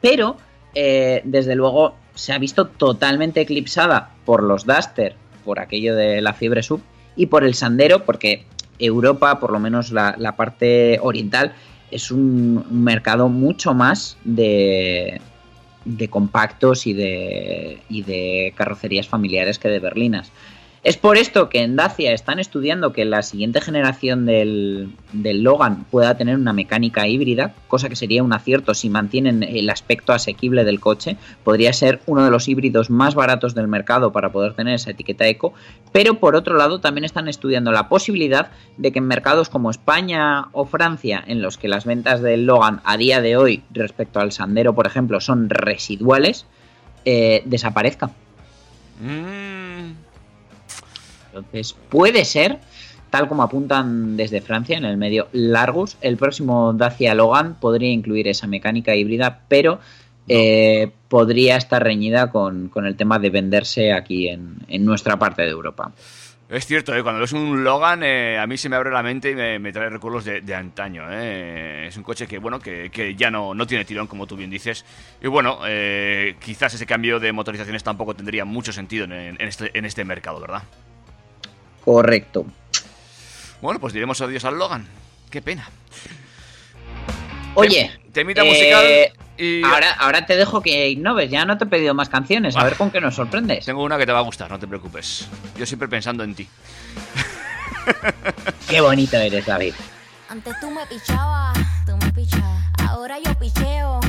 pero eh, desde luego se ha visto totalmente eclipsada por los Duster, por aquello de la fiebre sub, y por el Sandero, porque Europa, por lo menos la, parte oriental, es un mercado mucho más de, de compactos y de, y de carrocerías familiares que de berlinas. Es por esto que en Dacia están estudiando que la siguiente generación del, Logan pueda tener una mecánica híbrida, cosa que sería un acierto si mantienen el aspecto asequible del coche. Podría ser uno de los híbridos más baratos del mercado para poder tener esa etiqueta eco. Pero por otro lado también están estudiando la posibilidad de que en mercados como España o Francia, en los que las ventas del Logan a día de hoy respecto al Sandero, por ejemplo, son residuales, eh, desaparezca. Mm, Entonces, puede ser, tal como apuntan desde Francia en el medio Largus, el próximo Dacia Logan podría incluir esa mecánica híbrida, pero eh, podría estar reñida con, con el tema de venderse aquí en, en nuestra parte de Europa. Es cierto, ¿eh? cuando ves un Logan, eh, a mí se me abre la mente y me, me trae recuerdos de, de antaño. ¿eh? Es un coche que, bueno, que, que ya no, no tiene tirón, como tú bien dices. Y bueno, eh, quizás ese cambio de motorizaciones tampoco tendría mucho sentido en, en este, en este mercado, ¿verdad? Correcto. Bueno, pues diremos adiós al Logan. Qué pena. Oye, temita eh, musical y- ahora, ahora te dejo que innoves, ya no te he pedido más canciones, a ver con qué nos sorprendes. Tengo una que te va a gustar, no te preocupes. Yo siempre pensando en ti. Qué bonito eres, David. Antes tú me pichabas, tú me pichabas. Ahora yo picheo.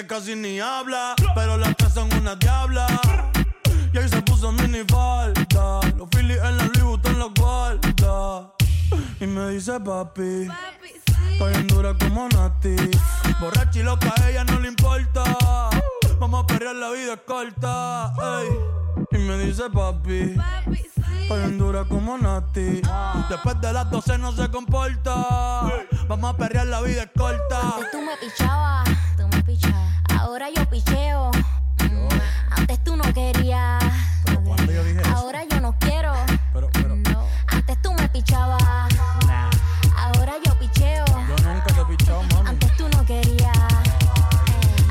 Que casi ni habla. Pero las tres son una diabla. Y ahí se puso mini falta. Los Phillies en la Louis Vuitton los guarda. Y me dice papi. Estoy en dura como Nati. Borracha y loca, a ella no le importa. Vamos a perrear, la vida es corta. ey. Y me dice papi. Estoy en dura como Nati. Después de las 12 no se comporta. Vamos a perrear, la vida es corta. Antes tú me pichabas, Ahora yo picheo. Mm, Antes tú no querías. no cuando yo dije querías. eso? Ahora yo no quiero. Pero, pero, No. Antes tú me pichabas. Ahora yo picheo. yo nunca te he pichado, mami. Antes tú no querías.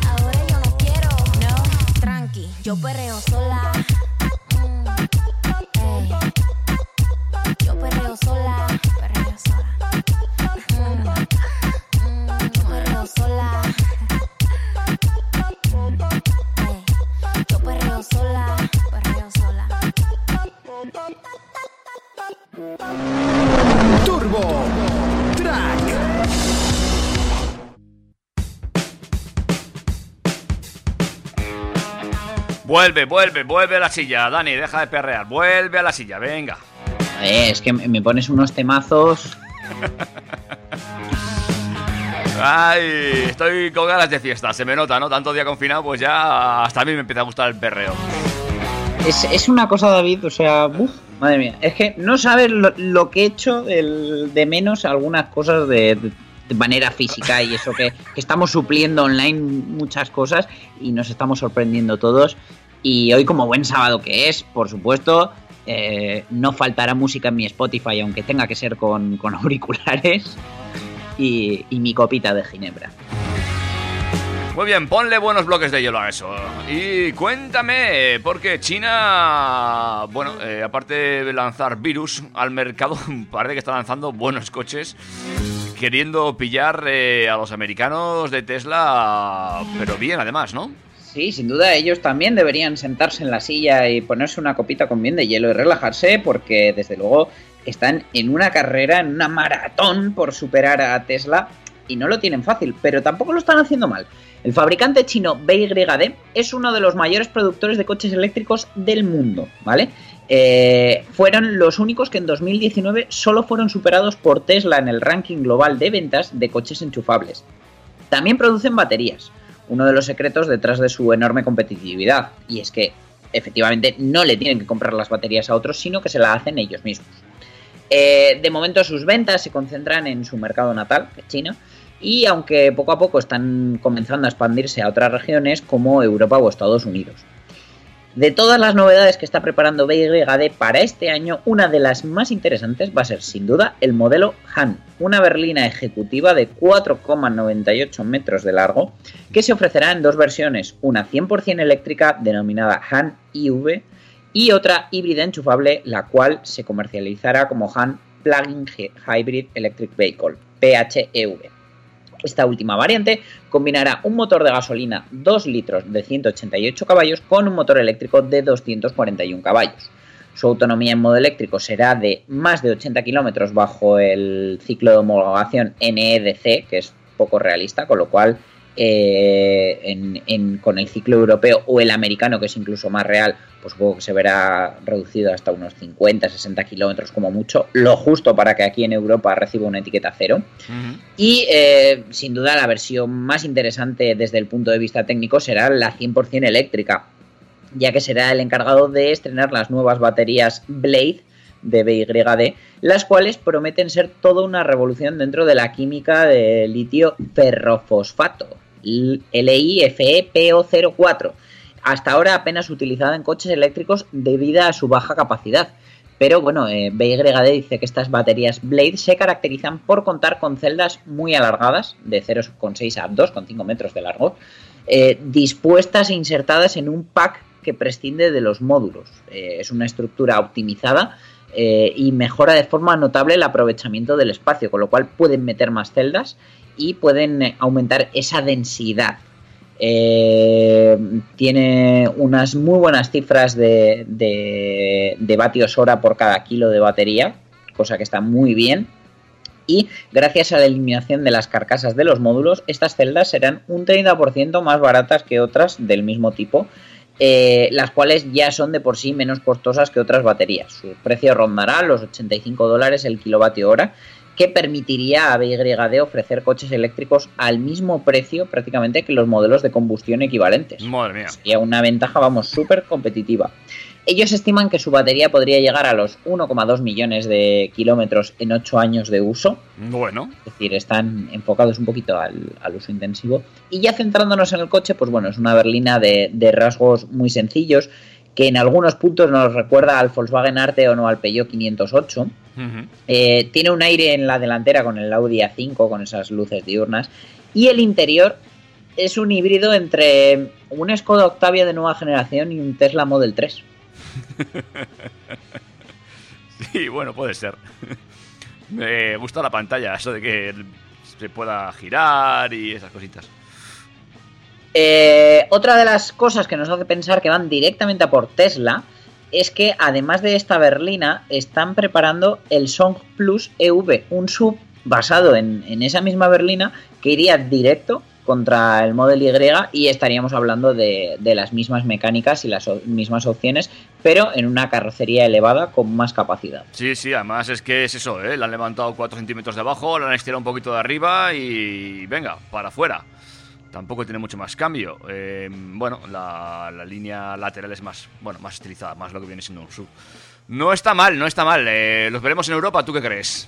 Ahora yo no quiero. No. Tranqui, yo perreo sola. Turbo Track. Vuelve, vuelve, vuelve a la silla, Dani, deja de perrear. Vuelve a la silla, venga. Eh, es que me pones unos temazos. Ay, estoy con ganas de fiesta, se me nota, ¿no? Tanto día confinado, pues ya hasta a mí me empieza a gustar el perreo. Es, es una cosa, David, o sea, uf, madre mía. Es que no sabes lo, que he hecho de menos algunas cosas de, de- manera física y eso que, estamos supliendo online muchas cosas y nos estamos sorprendiendo todos. Y hoy, como buen sábado que es, por supuesto, eh, no faltará música en mi Spotify, aunque tenga que ser con, con auriculares y mi copita de ginebra. Muy bien, ponle buenos bloques de hielo a eso. Y cuéntame, porque China, bueno, eh, aparte de lanzar virus al mercado, parece que está lanzando buenos coches, queriendo pillar eh, a los americanos de Tesla, pero bien además, ¿no? Sí, sin duda ellos también deberían sentarse en la silla y ponerse una copita con bien de hielo y relajarse porque desde luego están en una carrera, en una maratón por superar a Tesla y no lo tienen fácil, pero tampoco lo están haciendo mal. El fabricante chino BYD es uno de los mayores productores de coches eléctricos del mundo, ¿vale? Eh, fueron los únicos que en 2019 solo fueron superados por Tesla en el ranking global de ventas de coches enchufables. También producen baterías, uno de los secretos detrás de su enorme competitividad, y es que efectivamente no le tienen que comprar las baterías a otros, sino que se las hacen ellos mismos. Eh, de momento sus ventas se concentran en su mercado natal, China, y aunque poco a poco están comenzando a expandirse a otras regiones como Europa o Estados Unidos. De todas las novedades que está preparando BYD para este año, una de las más interesantes va a ser sin duda el modelo Han, una berlina ejecutiva de 4,98 metros de largo, que se ofrecerá en dos versiones, una 100% eléctrica denominada Han IV y otra híbrida enchufable, la cual se comercializará como Han Plug-in Hybrid Electric Vehicle, PHEV. Esta última variante combinará un motor de gasolina 2 litros de 188 caballos con un motor eléctrico de 241 caballos. Su autonomía en modo eléctrico será de más de 80 kilómetros bajo el ciclo de homologación NEDC, que es poco realista, con lo cual eh, en, en, con el ciclo europeo o el americano, que es incluso más real, pues supongo que se verá reducido hasta unos 50, 60 kilómetros como mucho, lo justo para que aquí en Europa reciba una etiqueta cero. Uh -huh. Y eh, sin duda la versión más interesante desde el punto de vista técnico será la 100% eléctrica, ya que será el encargado de estrenar las nuevas baterías Blade de BYD, las cuales prometen ser toda una revolución dentro de la química de litio ferrofosfato, LiFePO04, hasta ahora apenas utilizada en coches eléctricos debido a su baja capacidad. Pero bueno, eh, BYD dice que estas baterías Blade se caracterizan por contar con celdas muy alargadas, de 0,6 a 2,5 metros de largo, eh, dispuestas e insertadas en un pack que prescinde de los módulos. Eh, es una estructura optimizada eh, y mejora de forma notable el aprovechamiento del espacio, con lo cual pueden meter más celdas y pueden eh, aumentar esa densidad. Eh, tiene unas muy buenas cifras de, de, vatios hora por cada kilo de batería, cosa que está muy bien. Y gracias a la eliminación de las carcasas de los módulos, estas celdas serán un 30% más baratas que otras del mismo tipo, eh, las cuales ya son de por sí menos costosas que otras baterías. Su precio rondará los 85 dólares el kilovatio hora, que permitiría a BYD ofrecer coches eléctricos al mismo precio prácticamente que los modelos de combustión equivalentes. Madre mía. Sería una ventaja, vamos, súper competitiva. Ellos estiman que su batería podría llegar a los 1,2 millones de kilómetros en 8 años de uso. Bueno. Es decir, están enfocados un poquito al, al, uso intensivo. Y ya centrándonos en el coche, pues bueno, es una berlina de, de rasgos muy sencillos que en algunos puntos nos recuerda al Volkswagen Arte o no al Peugeot 508. Uh -huh. eh, tiene un aire en la delantera con el Audi A5, con esas luces diurnas. Y el interior es un híbrido entre un Skoda Octavia de nueva generación y un Tesla Model 3. sí, bueno, puede ser. Me gusta la pantalla, eso de que se pueda girar y esas cositas. Eh, otra de las cosas que nos hace pensar que van directamente a por Tesla es que además de esta berlina están preparando el Song Plus EV, un sub basado en, en esa misma berlina que iría directo contra el Model Y y estaríamos hablando de, de, las mismas mecánicas y las mismas opciones, pero en una carrocería elevada con más capacidad. Sí, sí, además es que es eso, ¿eh? le han levantado 4 centímetros de abajo, le han estirado un poquito de arriba y venga, para afuera. Tampoco tiene mucho más cambio. Eh, bueno, la, línea lateral es más, bueno, más estilizada, más lo que viene siendo un sub. No está mal, no está mal. Eh, los veremos en Europa, ¿tú qué crees?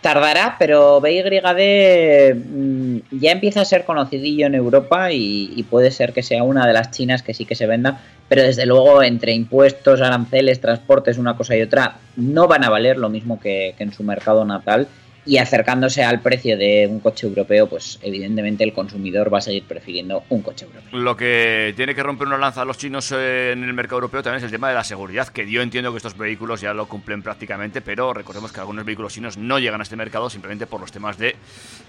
Tardará, pero BYD mm, ya empieza a ser conocidillo en Europa y, puede ser que sea una de las chinas que sí que se venda, pero desde luego entre impuestos, aranceles, transportes, una cosa y otra, no van a valer lo mismo que en su mercado natal y acercándose al precio de un coche europeo, pues evidentemente el consumidor va a seguir prefiriendo un coche europeo. Lo que tiene que romper una lanza a los chinos en el mercado europeo también es el tema de la seguridad, que yo entiendo que estos vehículos ya lo cumplen prácticamente, pero recordemos que algunos vehículos chinos no llegan a este mercado simplemente por los temas de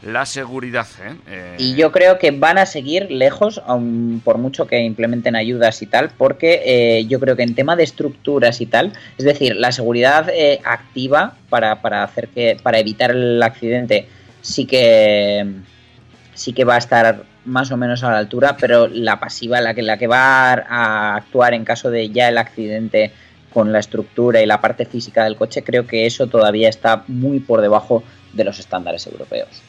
la seguridad. ¿eh? Eh, Y yo creo que van a seguir lejos, aun por mucho que implementen ayudas y tal, porque eh, yo creo que en tema de estructuras y tal, es decir, la seguridad eh, activa para, para hacer que, para evitar el accidente, sí que sí que va a estar más o menos a la altura, pero la pasiva, la que, la que va a actuar en caso de ya el accidente con la estructura y la parte física del coche, creo que eso todavía está muy por debajo de los estándares europeos.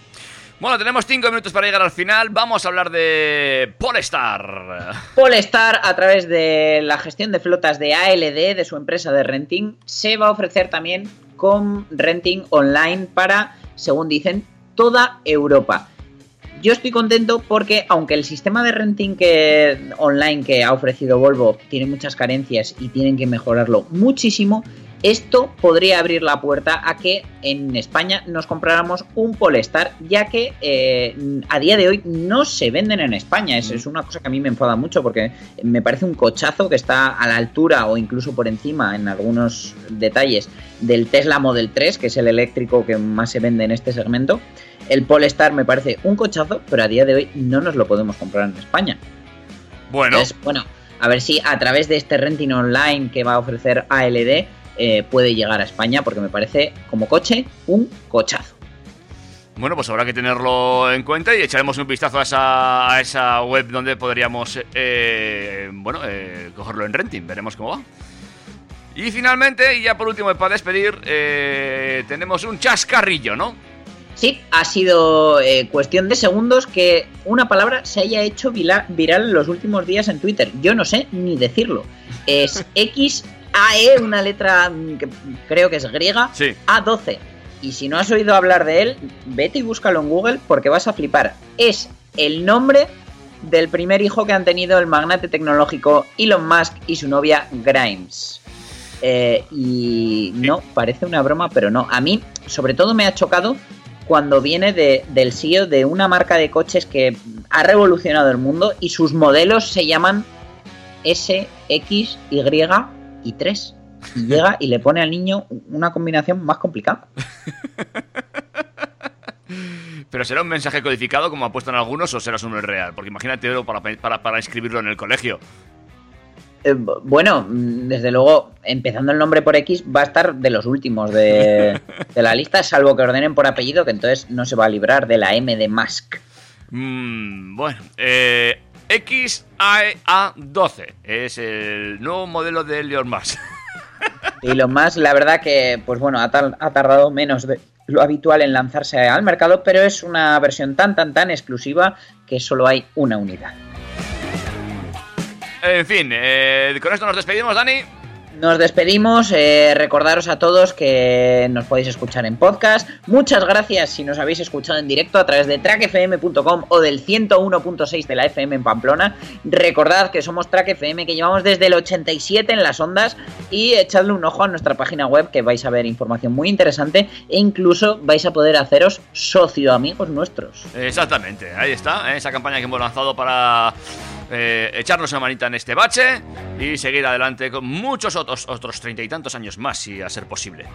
Bueno, tenemos cinco minutos para llegar al final. Vamos a hablar de Polestar. Polestar, a través de la gestión de flotas de ALD, de su empresa de renting, se va a ofrecer también con renting online para, según dicen, toda Europa. Yo estoy contento porque, aunque el sistema de renting que, online que ha ofrecido Volvo tiene muchas carencias y tienen que mejorarlo muchísimo, esto podría abrir la puerta a que en España nos compráramos un Polestar, ya que eh, a día de hoy no se venden en España. Es, es una cosa que a mí me enfada mucho porque me parece un cochazo que está a la altura o incluso por encima en algunos detalles del Tesla Model 3, que es el eléctrico que más se vende en este segmento. El Polestar me parece un cochazo, pero a día de hoy no nos lo podemos comprar en España. Bueno, Entonces, bueno, a ver si a través de este renting online que va a ofrecer ALD eh, puede llegar a España, porque me parece como coche un cochazo. bueno, pues habrá que tenerlo en cuenta y echaremos un vistazo a esa, a esa web donde podríamos, eh, bueno, eh, cogerlo en renting. Veremos cómo va. Y finalmente, y ya por último, para despedir, eh, tenemos un chascarrillo, ¿no? Sí, ha sido cuestión de segundos que una palabra se haya hecho viral en los últimos días en Twitter. Yo no sé ni decirlo. Es XAE, una letra que creo que es griega, Sí. A12. Y si no has oído hablar de él, vete y búscalo en Google porque vas a flipar. Es el nombre del primer hijo que han tenido el magnate tecnológico Elon Musk y su novia Grimes. Eh, y no, parece una broma, pero no. A mí, sobre todo, me ha chocado cuando viene de- del CEO de una marca de coches que ha revolucionado el mundo y sus modelos se llaman S, X, Y y 3. Y llega y le pone al niño una combinación más complicada. Pero será un mensaje codificado como apuestan algunos o será uno real. Porque imagínate para, para, para escribirlo en el colegio. Eh, bu- bueno, desde luego, empezando el nombre por X, va a estar de los últimos de, de la lista, salvo que ordenen por apellido, que entonces no se va a librar de la M de Musk. Mm, bueno, eh, XAEA12 es el nuevo modelo de Elon Musk. Y lo más, la verdad que, pues bueno, ha, tar- ha tardado menos de lo habitual en lanzarse al mercado, pero es una versión tan, tan, tan exclusiva que solo hay una unidad. En fin, eh, con esto nos despedimos, Dani. Nos despedimos, eh, recordaros a todos que nos podéis escuchar en podcast. Muchas gracias si nos habéis escuchado en directo a través de trackfm.com o del 101.6 de la FM en Pamplona. Recordad que somos Track FM, que llevamos desde el 87 en las ondas y echadle un ojo a nuestra página web que vais a ver información muy interesante e incluso vais a poder haceros socio amigos nuestros. Exactamente, ahí está, ¿eh? esa campaña que hemos lanzado para eh, echarnos una manita en este bache y seguir adelante con muchos otros otros treinta y tantos años más, si a ser posible.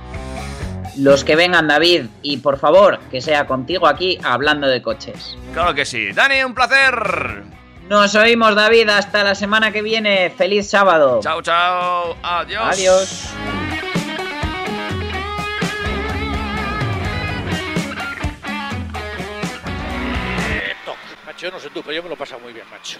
Los que vengan, David, y por favor, que sea contigo aquí hablando de coches. Claro que sí. Dani, un placer. Nos oímos, David. Hasta la semana que viene. Feliz sábado. Chao, chao. Adiós. Adiós. Macho, yo no sé tú, pero yo me lo paso muy bien, macho.